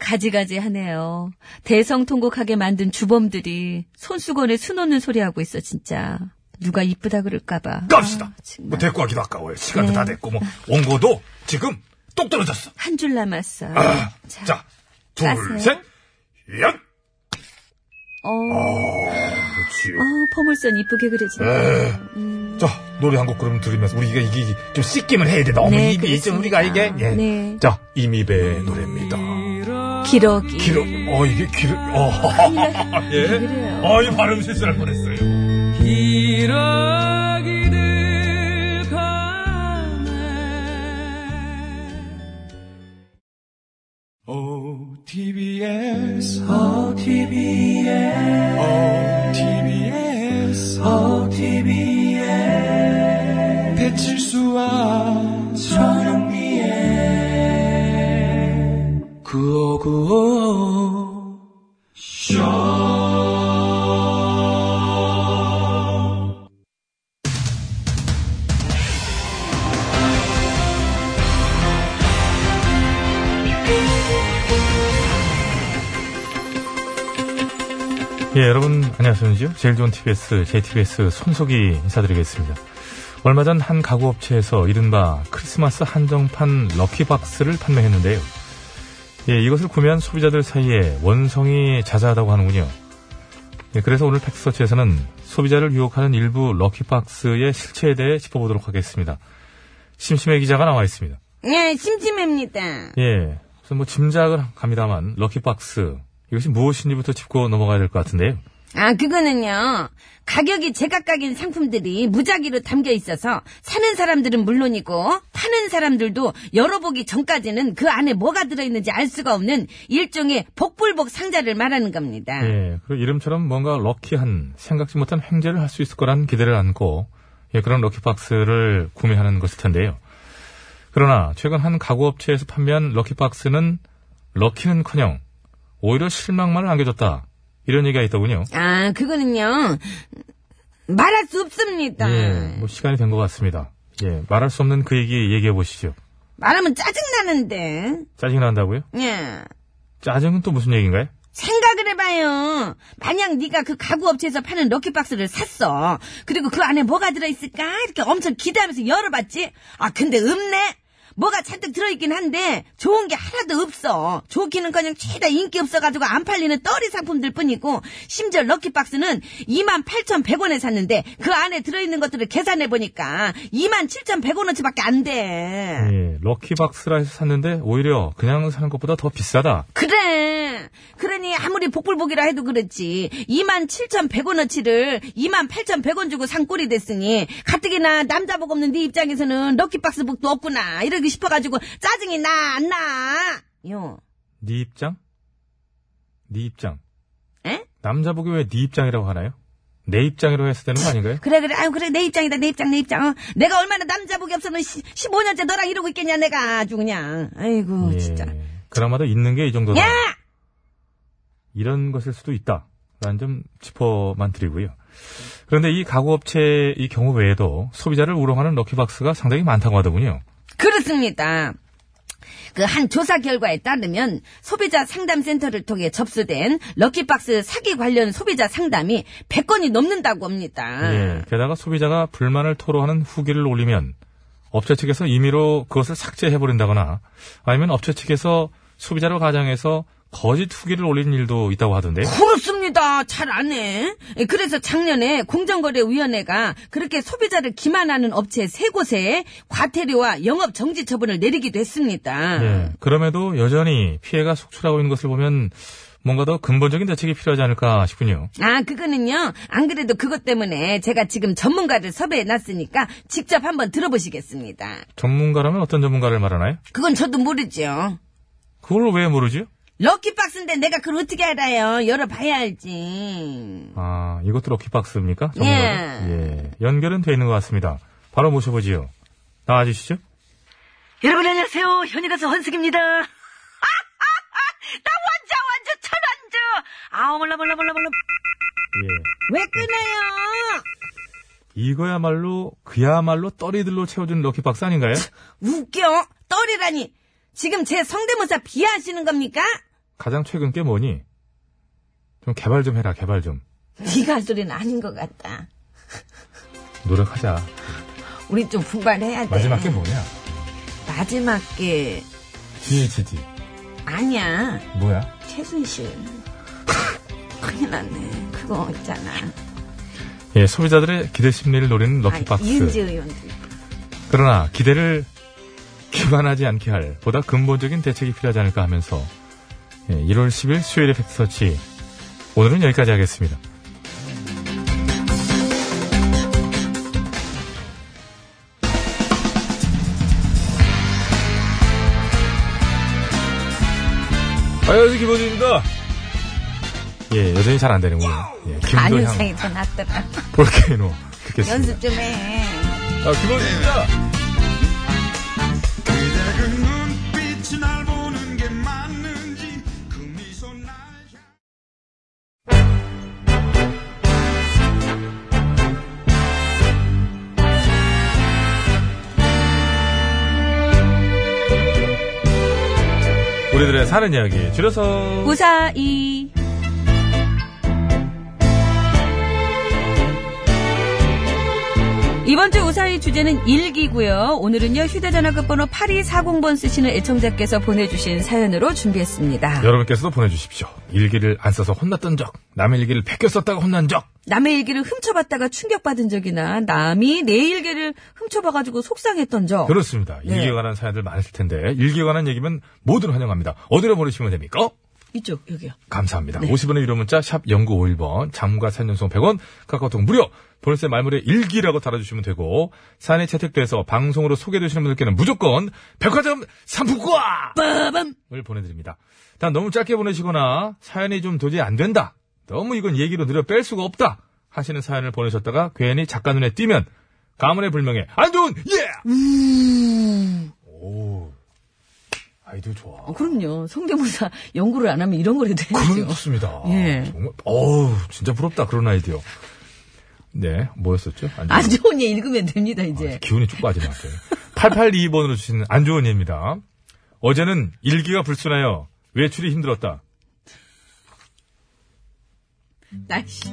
가지가지 하네요. 대성통곡하게 만든 주범들이 손수건에 수놓는 소리 하고 있어, 진짜. 누가 이쁘다 그럴까봐. 갑시다. 아. 뭐 대꾸 하기도 아까워요. 시간도 네. 다 됐고 뭐 원고도 지금 똑 떨어졌어. 한 줄 남았어요. 아, 자, 자, 둘, 까세요. 셋, 연. 어, 그렇지. 어, 포물선 이쁘게 그려진다. 에. 음. 자, 노래 한 곡 그럼 들으면서 우리가 이게 좀 씻김을 해야 돼. 너무 네, 입이 좀 그렇습니다. 우리가 이게. 예. 네. 자, 이미배의 노래입니다. 기러기. 기러, 어, 이게 기러, 어, 예. 그래요. 어, 이 발음 실수할 뻔했어요. 기러기들 가네 OTBS OTBS OTBS OTBS 배칠수와 전영 구호구호 예, 여러분 안녕하십니까? 제일 좋은 TBS, JTBS 손석희 인사드리겠습니다. 얼마 전 한 가구업체에서 이른바 크리스마스 한정판 럭키박스를 판매했는데요. 예, 이것을 구매한 소비자들 사이에 원성이 자자하다고 하는군요. 예, 그래서 오늘 팩스서치에서는 소비자를 유혹하는 일부 럭키박스의 실체에 대해 짚어보도록 하겠습니다. 심심해 기자가 나와 있습니다. 예, 심심합니다. 예, 우선 뭐 짐작을 갑니다만 럭키박스 이것이 무엇인지부터 짚고 넘어가야 될 것 같은데요. 아, 그거는요. 가격이 제각각인 상품들이 무작위로 담겨 있어서 사는 사람들은 물론이고 파는 사람들도 열어보기 전까지는 그 안에 뭐가 들어있는지 알 수가 없는 일종의 복불복 상자를 말하는 겁니다. 예, 그리고 이름처럼 뭔가 럭키한 생각지 못한 횡재를 할 수 있을 거란 기대를 안고 예, 그런 럭키박스를 구매하는 것일 텐데요. 그러나 최근 한 가구 업체에서 판매한 럭키박스는 럭키는커녕 오히려 실망만을 안겨줬다. 이런 얘기가 있더군요. 아, 그거는요. 말할 수 없습니다. 예, 뭐 시간이 된 것 같습니다. 예, 말할 수 없는 그 얘기 얘기해 보시죠. 말하면 짜증나는데. 짜증 난다고요? 예. 짜증은 또 무슨 얘기인가요? 생각을 해봐요. 만약 네가 그 가구 업체에서 파는 럭키박스를 샀어. 그리고 그 안에 뭐가 들어있을까? 이렇게 엄청 기대하면서 열어봤지? 아, 근데 없네? 뭐가 잔뜩 들어있긴 한데 좋은 게 하나도 없어. 좋기는커녕 최다 인기 없어가지고 안 팔리는 떨이 상품들 뿐이고 심지어 럭키박스는 28,100원에 샀는데 그 안에 들어있는 것들을 계산해 보니까 27,100원어치밖에 안 돼. 예, 럭키박스라 해서 샀는데 오히려 그냥 사는 것보다 더 비싸다. 그래. 그러니 아무리 복불복이라 해도 그렇지. 27,100원어치를 28,100원 주고 산 꼴이 됐으니 가뜩이나 남자 복 없는 네 입장에서는 럭키박스 복도 없구나. 이러기 싶어가지고 짜증이 나, 안 나? 요. 네 입장? 네 입장. 에? 남자 복이 왜 네 입장이라고 하나요? 내 입장이라고 했을 때는 거 아닌가요? 그래, 그래. 아유, 그래. 내 입장이다, 내 입장, 내 입장. 어, 내가 얼마나 남자 복이 없으면 15년째 너랑 이러고 있겠냐, 내가 아주 그냥. 아이고, 예, 진짜. 그나마도 있는 게 이 정도다. 야! 이런 것일 수도 있다. 라는 점 짚어만 드리고요. 그런데 이 가구업체의 이 경우 외에도 소비자를 우롱하는 럭키박스가 상당히 많다고 하더군요. 그렇습니다. 그 한 조사 결과에 따르면 소비자 상담센터를 통해 접수된 럭키박스 사기 관련 소비자 상담이 100건이 넘는다고 합니다. 예, 게다가 소비자가 불만을 토로하는 후기를 올리면 업체 측에서 임의로 그것을 삭제해버린다거나 아니면 업체 측에서 소비자를 가장해서 거짓 후기를 올리는 일도 있다고 하던데요. 그렇습니다. 잘 안 해. 그래서 작년에 공정거래위원회가 그렇게 소비자를 기만하는 업체 세 곳에 과태료와 영업 정지 처분을 내리기도 했습니다. 예, 그럼에도 여전히 피해가 속출하고 있는 것을 보면 뭔가 더 근본적인 대책이 필요하지 않을까 싶군요. 아, 그거는요. 안 그래도 그것 때문에 제가 지금 전문가를 섭외해 놨으니까 직접 한번 들어보시겠습니다. 전문가라면 어떤 전문가를 말하나요? 그건 저도 모르죠. 그걸 왜 모르지? 럭키박스인데 내가 그걸 어떻게 알아요? 열어봐야 알지. 아, 이것도 럭키박스입니까? 전문가가? 예. 연결은 돼 있는 것 같습니다. 바로 모셔보지요. 나와주시죠. 여러분 안녕하세요. 현이가수 헌숙입니다. 나 완전 완전 천안주. 아우 몰라 몰라 몰라 몰라. 예. 왜 끊어요? 이거야말로, 그야말로 떨이들로 채워준 럭키박스 아닌가요? 웃겨. 떨이라니. 지금 제 성대모사 비하하시는 겁니까? 가장 최근 게 뭐니? 좀 개발 좀 해라, 개발 좀. 네가 할 소리는 아닌 것 같다. 노력하자. 우리 좀 분발해야 돼. 마지막 게 뭐냐? 마지막 게 GHD. 아니야. 뭐야? 최순실. 큰일 났네. 그거 있잖아. 예, 소비자들의 기대 심리를 노리는 아, 럭키박스. 이은지 의원도. 그러나 기대를 기반하지 않게 할 보다 근본적인 대책이 필요하지 않을까 하면서 예, 1월 10일 수요일의 팩트서치 오늘은 여기까지 하겠습니다. 안녕하세요, 김호준입니다. 예, 여전히 잘 안 되는군요. 예, 김도향 안윤상이 더 낫더라. 볼케이노 듣겠습니다. 연습 좀 해. 아, 김호준입니다. 눈빛이 날 보는 게 맞는지 그 미소 날 우리들의 사는 이야기 줄여서 우사이. 이번 주 우사히 주제는 일기고요. 오늘은요 휴대전화 끝번호 8240번 쓰시는 애청자께서 보내주신 사연으로 준비했습니다. 여러분께서도 보내주십시오. 일기를 안 써서 혼났던 적, 남의 일기를 베껴 썼다가 혼난 적, 남의 일기를 훔쳐봤다가 충격받은 적이나 남이 내 일기를 훔쳐봐가지고 속상했던 적. 그렇습니다. 네. 일기에 관한 사연들 많으실 텐데 일기에 관한 얘기면 뭐든 환영합니다. 어디로 보내시면 됩니까? 이쪽 여기요. 감사합니다. 50원의 유료 문자 샵 0951번 장무가 3년송 100원 카카오톡 무료 보내세 말물에 일기라고 달아주시면 되고 사연이 채택돼서 방송으로 소개되시는 분들께는 무조건 백화점 상품권을 빠밤. 보내드립니다. 단 너무 짧게 보내시거나 사연이 좀 도저히 안 된다. 너무 이건 얘기로 늘어 뺄 수가 없다. 하시는 사연을 보내셨다가 괜히 작가 눈에 띄면 가문의 불명예 안 좋은 예! 오 아이디어 좋아. 어, 그럼요. 성대모사 연구를 안 하면 이런 걸 해도 해야죠. 그렇습니다. 예. 정말, 어우, 진짜 부럽다, 그런 아이디어. 네, 뭐였었죠? 안 좋은, 안 좋은 예 읽으면 됩니다, 이제. 아, 기운이 쭉 빠지네, 갑자기. 8822번으로 주신 안 좋은 예입니다. 어제는 일기가 불순하여 외출이 힘들었다. 날씨.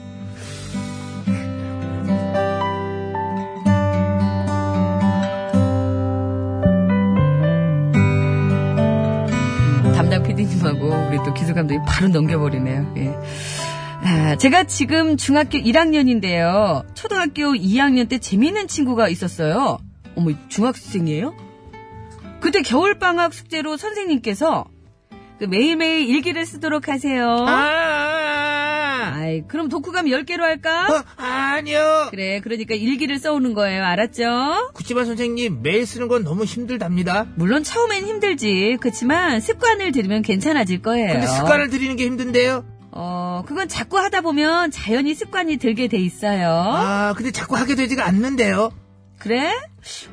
담당 PD님하고 우리 또 기술 감독이 바로 넘겨버리네요. 예. 아, 제가 지금 중학교 1학년인데요. 초등학교 2학년 때 재미있는 친구가 있었어요. 어머, 중학생이에요? 그때 겨울방학 숙제로 선생님께서 그 매일매일 일기를 쓰도록 하세요. 아이, 그럼 독후감 10개로 할까? 어, 아니요. 그래, 그러니까 일기를 써오는 거예요. 알았죠? 구치반 선생님, 매일 쓰는 건 너무 힘들답니다. 물론 처음엔 힘들지. 그렇지만 습관을 들이면 괜찮아질 거예요. 근데 습관을 들이는 게 힘든데요? 어, 그건 자꾸 하다 보면 자연히 습관이 들게 돼 있어요. 아, 근데 자꾸 하게 되지가 않는데요? 그래?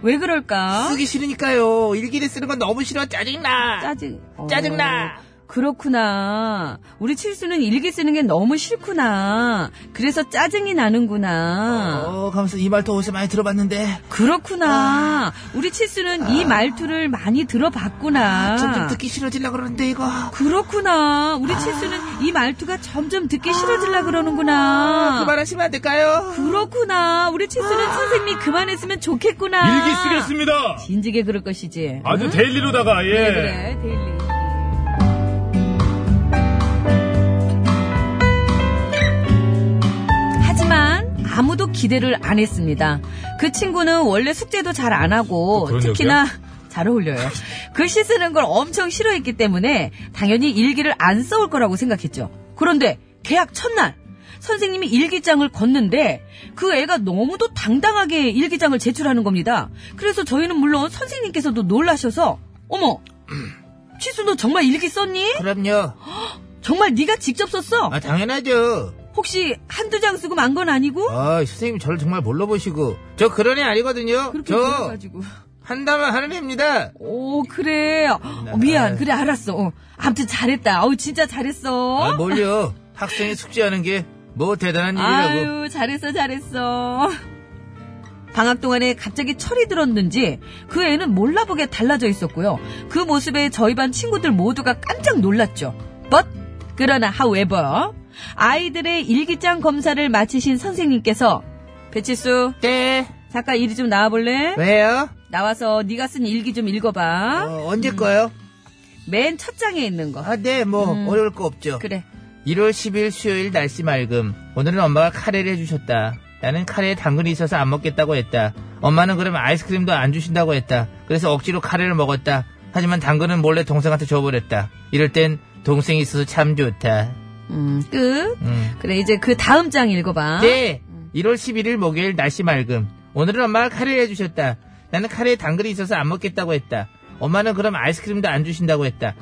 왜 그럴까? 쓰기 싫으니까요. 일기를 쓰는 건 너무 싫어. 짜증나. 짜증. 어, 짜증나. 그렇구나. 우리 칠수는 일기 쓰는 게 너무 싫구나. 그래서 짜증이 나는구나. 어, 가면서 이 말도 어디서 많이 들어봤는데. 그렇구나. 우리 칠수는 이 말투를 많이 들어봤구나. 점점 듣기 싫어지려 그러는데, 이거. 그렇구나. 우리 칠수는 이 말투가 점점 듣기 싫어질라 그러는구나. 그만하시면 안 될까요? 그렇구나. 우리 칠수는 선생님이 그만했으면 좋겠구나. 일기 쓰겠습니다. 진작에 그럴 것이지. 아주 응? daily로다가, 예. 그래, 그래. daily. 아무도 기대를 안 했습니다. 그 친구는 원래 숙제도 잘 안 하고 또 그런 특히나 잘 어울려요. 글씨 쓰는 걸 엄청 싫어했기 때문에 당연히 일기를 안 써올 거라고 생각했죠. 그런데 계약 첫날 선생님이 일기장을 걷는데 그 애가 너무도 당당하게 일기장을 제출하는 겁니다. 그래서 저희는 물론 선생님께서도 놀라셔서 어머 치수 너 정말 일기 썼니? 그럼요. 정말 네가 직접 썼어? 아, 당연하죠. 혹시 한두 장 쓰고 만 건 아니고? 아, 선생님 저를 정말 몰라 보시고. 저 그런 애 아니거든요. 그렇게 저 그래가지고. 한다면 하는 애입니다. 오 그래 어, 미안 그래 알았어 어, 아무튼 잘했다 어우 진짜 잘했어 아, 뭘요? 학생이 숙제하는 게 뭐 대단한 일이라고. 아유 잘했어 잘했어 방학 동안에 갑자기 철이 들었는지 그 애는 몰라보게 달라져 있었고요 그 모습에 저희 반 친구들 모두가 깜짝 놀랐죠 but 그러나 however 아이들의 일기장 검사를 마치신 선생님께서 배치수 네. 잠깐 이리 좀 나와볼래? 왜요? 나와서 네가 쓴 일기 좀 읽어봐 어, 언제 거요? 맨 첫 장에 있는 거 아, 네, 뭐 음. 어려울 거 없죠. 그래 1월 10일 수요일 날씨 맑음. 오늘은 엄마가 카레를 해주셨다. 나는 카레에 당근이 있어서 안 먹겠다고 했다. 엄마는 그러면 아이스크림도 안 주신다고 했다. 그래서 억지로 카레를 먹었다. 하지만 당근은 몰래 동생한테 줘버렸다. 이럴 땐 동생이 있어서 참 좋다. 음, 끝. 음. 그래, 이제 그 다음 장 읽어봐. 네. 1월 11일 목요일 날씨 맑음. 오늘은 엄마가 카레를 해주셨다. 나는 카레에 당근이 있어서 안 먹겠다고 했다. 엄마는 그럼 아이스크림도 안 주신다고 했다.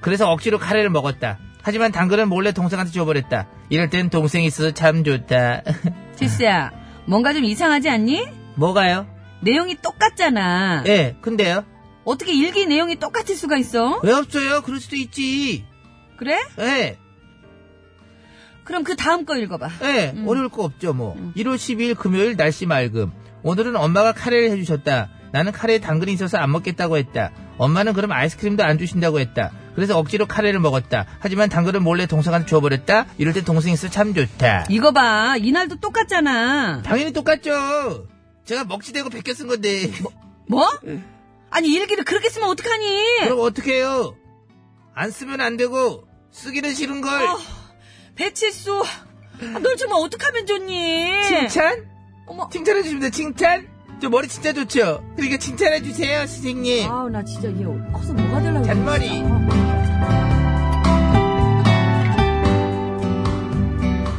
그래서 억지로 카레를 먹었다. 하지만 당근은 몰래 동생한테 줘버렸다. 이럴 땐 동생이 있어서 참 좋다. 지스야, 뭔가 좀 이상하지 않니? 뭐가요? 내용이 똑같잖아. 예, 근데요? 어떻게 일기 내용이 똑같을 수가 있어? 왜 없어요? 그럴 수도 있지. 그래? 예, 그럼 그 다음 거 읽어봐. 예, 어려울 거 없죠, 뭐. 1월 12일 금요일 날씨 맑음. 오늘은 엄마가 카레를 해주셨다. 나는 카레에 당근이 있어서 안 먹겠다고 했다. 엄마는 그럼 아이스크림도 안 주신다고 했다. 그래서 억지로 카레를 먹었다. 하지만 당근을 몰래 동생한테 줘버렸다. 이럴 때 동생이 있어 참 좋다. 이거 봐. 이날도 똑같잖아. 당연히 똑같죠. 제가 먹지 대고 베껴 쓴 건데. 뭐? 아니, 일기를 그렇게 쓰면 어떡하니? 그럼 어떻게 해요? 안 쓰면 안 되고 쓰기는 싫은 걸. 어, 배칠수. 아, 널 정말 어떡하면 좋니? 칭찬? 어머. 칭찬해 주십니다. 칭찬? 저 머리 진짜 좋죠? 그러니까 칭찬해 주세요, 선생님. 아우, 나 진짜 얘 커서 뭐가 되려고. 잔머리.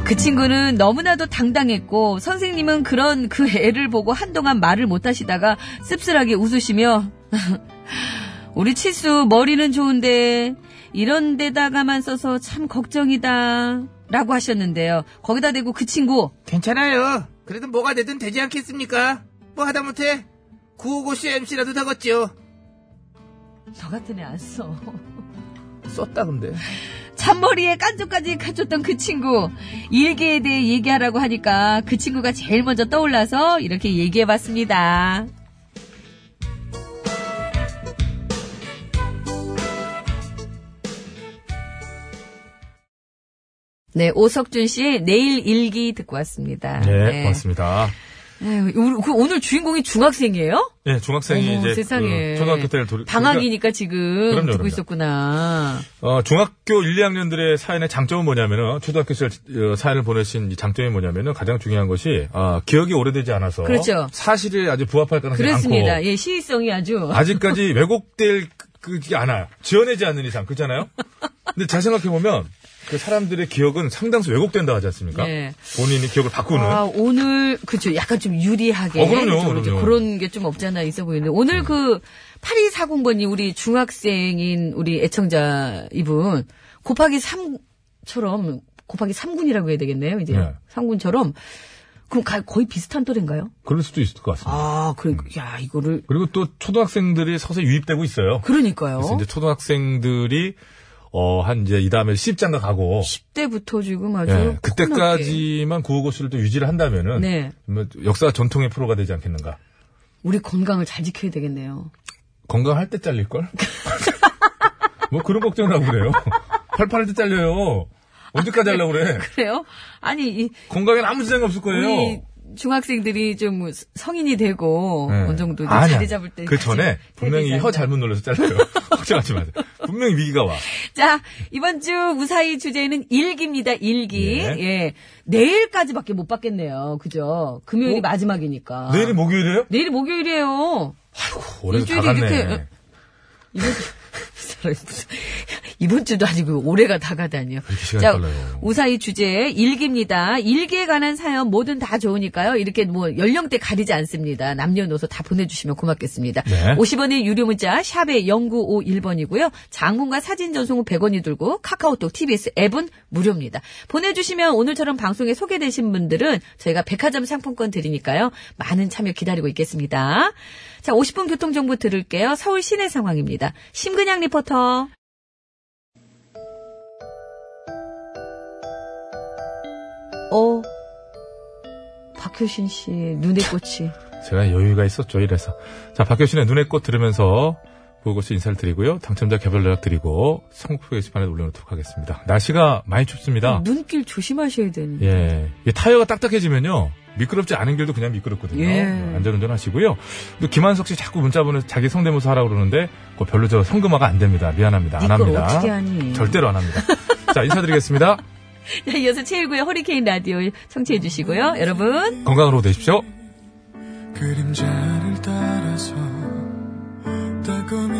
그 친구는 너무나도 당당했고 선생님은 그런 그 애를 보고 한동안 말을 못 하시다가 씁쓸하게 웃으시며 우리 치수 머리는 좋은데 이런 데다가만 써서 참 걱정이다 라고 하셨는데요. 거기다 대고 그 친구 괜찮아요. 그래도 뭐가 되든 되지 않겠습니까? 뭐 하다못해 955C MC라도 되겠죠. 너 같은 애 안 써. 썼다 근데. 잔머리에 깐족까지 가졌던 그 친구 일기에 대해 얘기하라고 하니까 그 친구가 제일 먼저 떠올라서 이렇게 얘기해봤습니다. 네, 오석준 씨의 내일 일기 듣고 왔습니다. 네, 고맙습니다. 아유, 우리- 그 오늘 주인공이 중학생이에요? 네, 중학생이 어머, 이제 세상에. 그 초등학교 때를 돌 방학이니까 지금 그럼요, 듣고 그럼요. 있었구나. 어, 중학교 1, 2학년들의 사연의 장점은 뭐냐면은, 초등학교 시절 어, 사연을 보내신 이 장점이 뭐냐면은, 가장 중요한 것이, 아, 기억이 오래되지 않아서. 그렇죠. 사실에 아주 부합할 가능성이 그렇습니다. 많고. 예, 시의성이 아주. 아직까지 왜곡될 그- 그게 않아요. 지어내지 않는 이상, 그렇잖아요? 근데 잘 생각해 보면, 그 사람들의 기억은 상당수 왜곡된다 하지 않습니까? 네. 본인이 기억을 바꾸는. 아, 오늘, 그죠. 약간 좀 유리하게. 어, 그럼요, 좀 그럼요. 그런 게 좀 없잖아 있어 보이는데. 오늘 그, 8240번이 우리 중학생인 우리 애청자 이분, 곱하기 3처럼, 곱하기 3군이라고 해야 되겠네요, 이제. 네. 3군처럼. 그럼 가- 거의 비슷한 또래인가요? 그럴 수도 있을 것 같습니다. 아, 그래, 야, 이거를. 그리고 또 초등학생들이 서서히 유입되고 있어요. 그러니까요. 그래서 이제 초등학생들이 어, 한 이제 이 다음에 시집장가 가고 10대부터 지금 아주. 예. 그때까지만 구호고시를 또 유지를 한다면은 네. 뭐 역사 전통의 프로가 되지 않겠는가. 우리 건강을 잘 지켜야 되겠네요. 건강할 때 잘릴 걸? 뭐 그런 걱정을 하고 그래요. 팔팔할 때 잘려요. 언제까지 하려고 그래? 그래요? 아니, 이, 건강엔 아무 지장이 없을 거예요. 중학생들이 좀 성인이 되고 네. 어느 정도. 자리 잡을 때 그 전에 분명히 혀 잘못 눌러서 잘려요. 걱정하지 마세요. 분명히 위기가 와. 자 이번 주 무사히 주제는 일기입니다 일기 예. 예 내일까지밖에 못 받겠네요 그죠 금요일이 어? 마지막이니까 내일이 목요일이에요? 내일이 목요일이에요 올해도 다 갔네. 이렇게 이번 주, 이 사람이 무슨, 이번 주도 아니고 올해가 다 가다니요. 이렇게 시간이 자, 빨라요. 우사히 주제 일기입니다. 일기에 관한 사연 뭐든 다 좋으니까요. 이렇게 뭐 연령대 가리지 않습니다. 남녀노소 다 보내주시면 고맙겠습니다. 네. 50원의 유료 문자 샵에 0951번이고요. 장문과 사진 전송은 100원이 들고 카카오톡 TBS 앱은 무료입니다. 보내주시면 오늘처럼 방송에 소개되신 분들은 저희가 백화점 상품권 드리니까요. 많은 참여 기다리고 있겠습니다. 자, 50분 교통정보 들을게요. 서울 시내 상황입니다. 심근양 리포터. 어, 박효신 씨 눈의 꽃이 제가 여유가 있었죠, 이래서. 자, 박효신의 눈의 꽃 들으면서 보고서 인사를 드리고요. 당첨자 개별 연락 드리고 성표 게시판에 올려놓도록 하겠습니다. 날씨가 많이 춥습니다. 눈길 조심하셔야 되는. 예. 이 타이어가 딱딱해지면요. 미끄럽지 않은 길도 그냥 미끄럽거든요. 예. 안전운전 하시고요. 또 김한석 씨 자꾸 문자 보내서 자기 성대모사 하라고 그러는데 그거 별로 저 성금화가 안 됩니다. 미안합니다. 안 합니다. 어떻게 하니? 절대로 안 합니다. 자, 인사드리겠습니다. 자, 이어서 최일구의 허리케인 라디오 청취해 주시고요. 여러분. 건강으로 되십시오. 그림자 welcome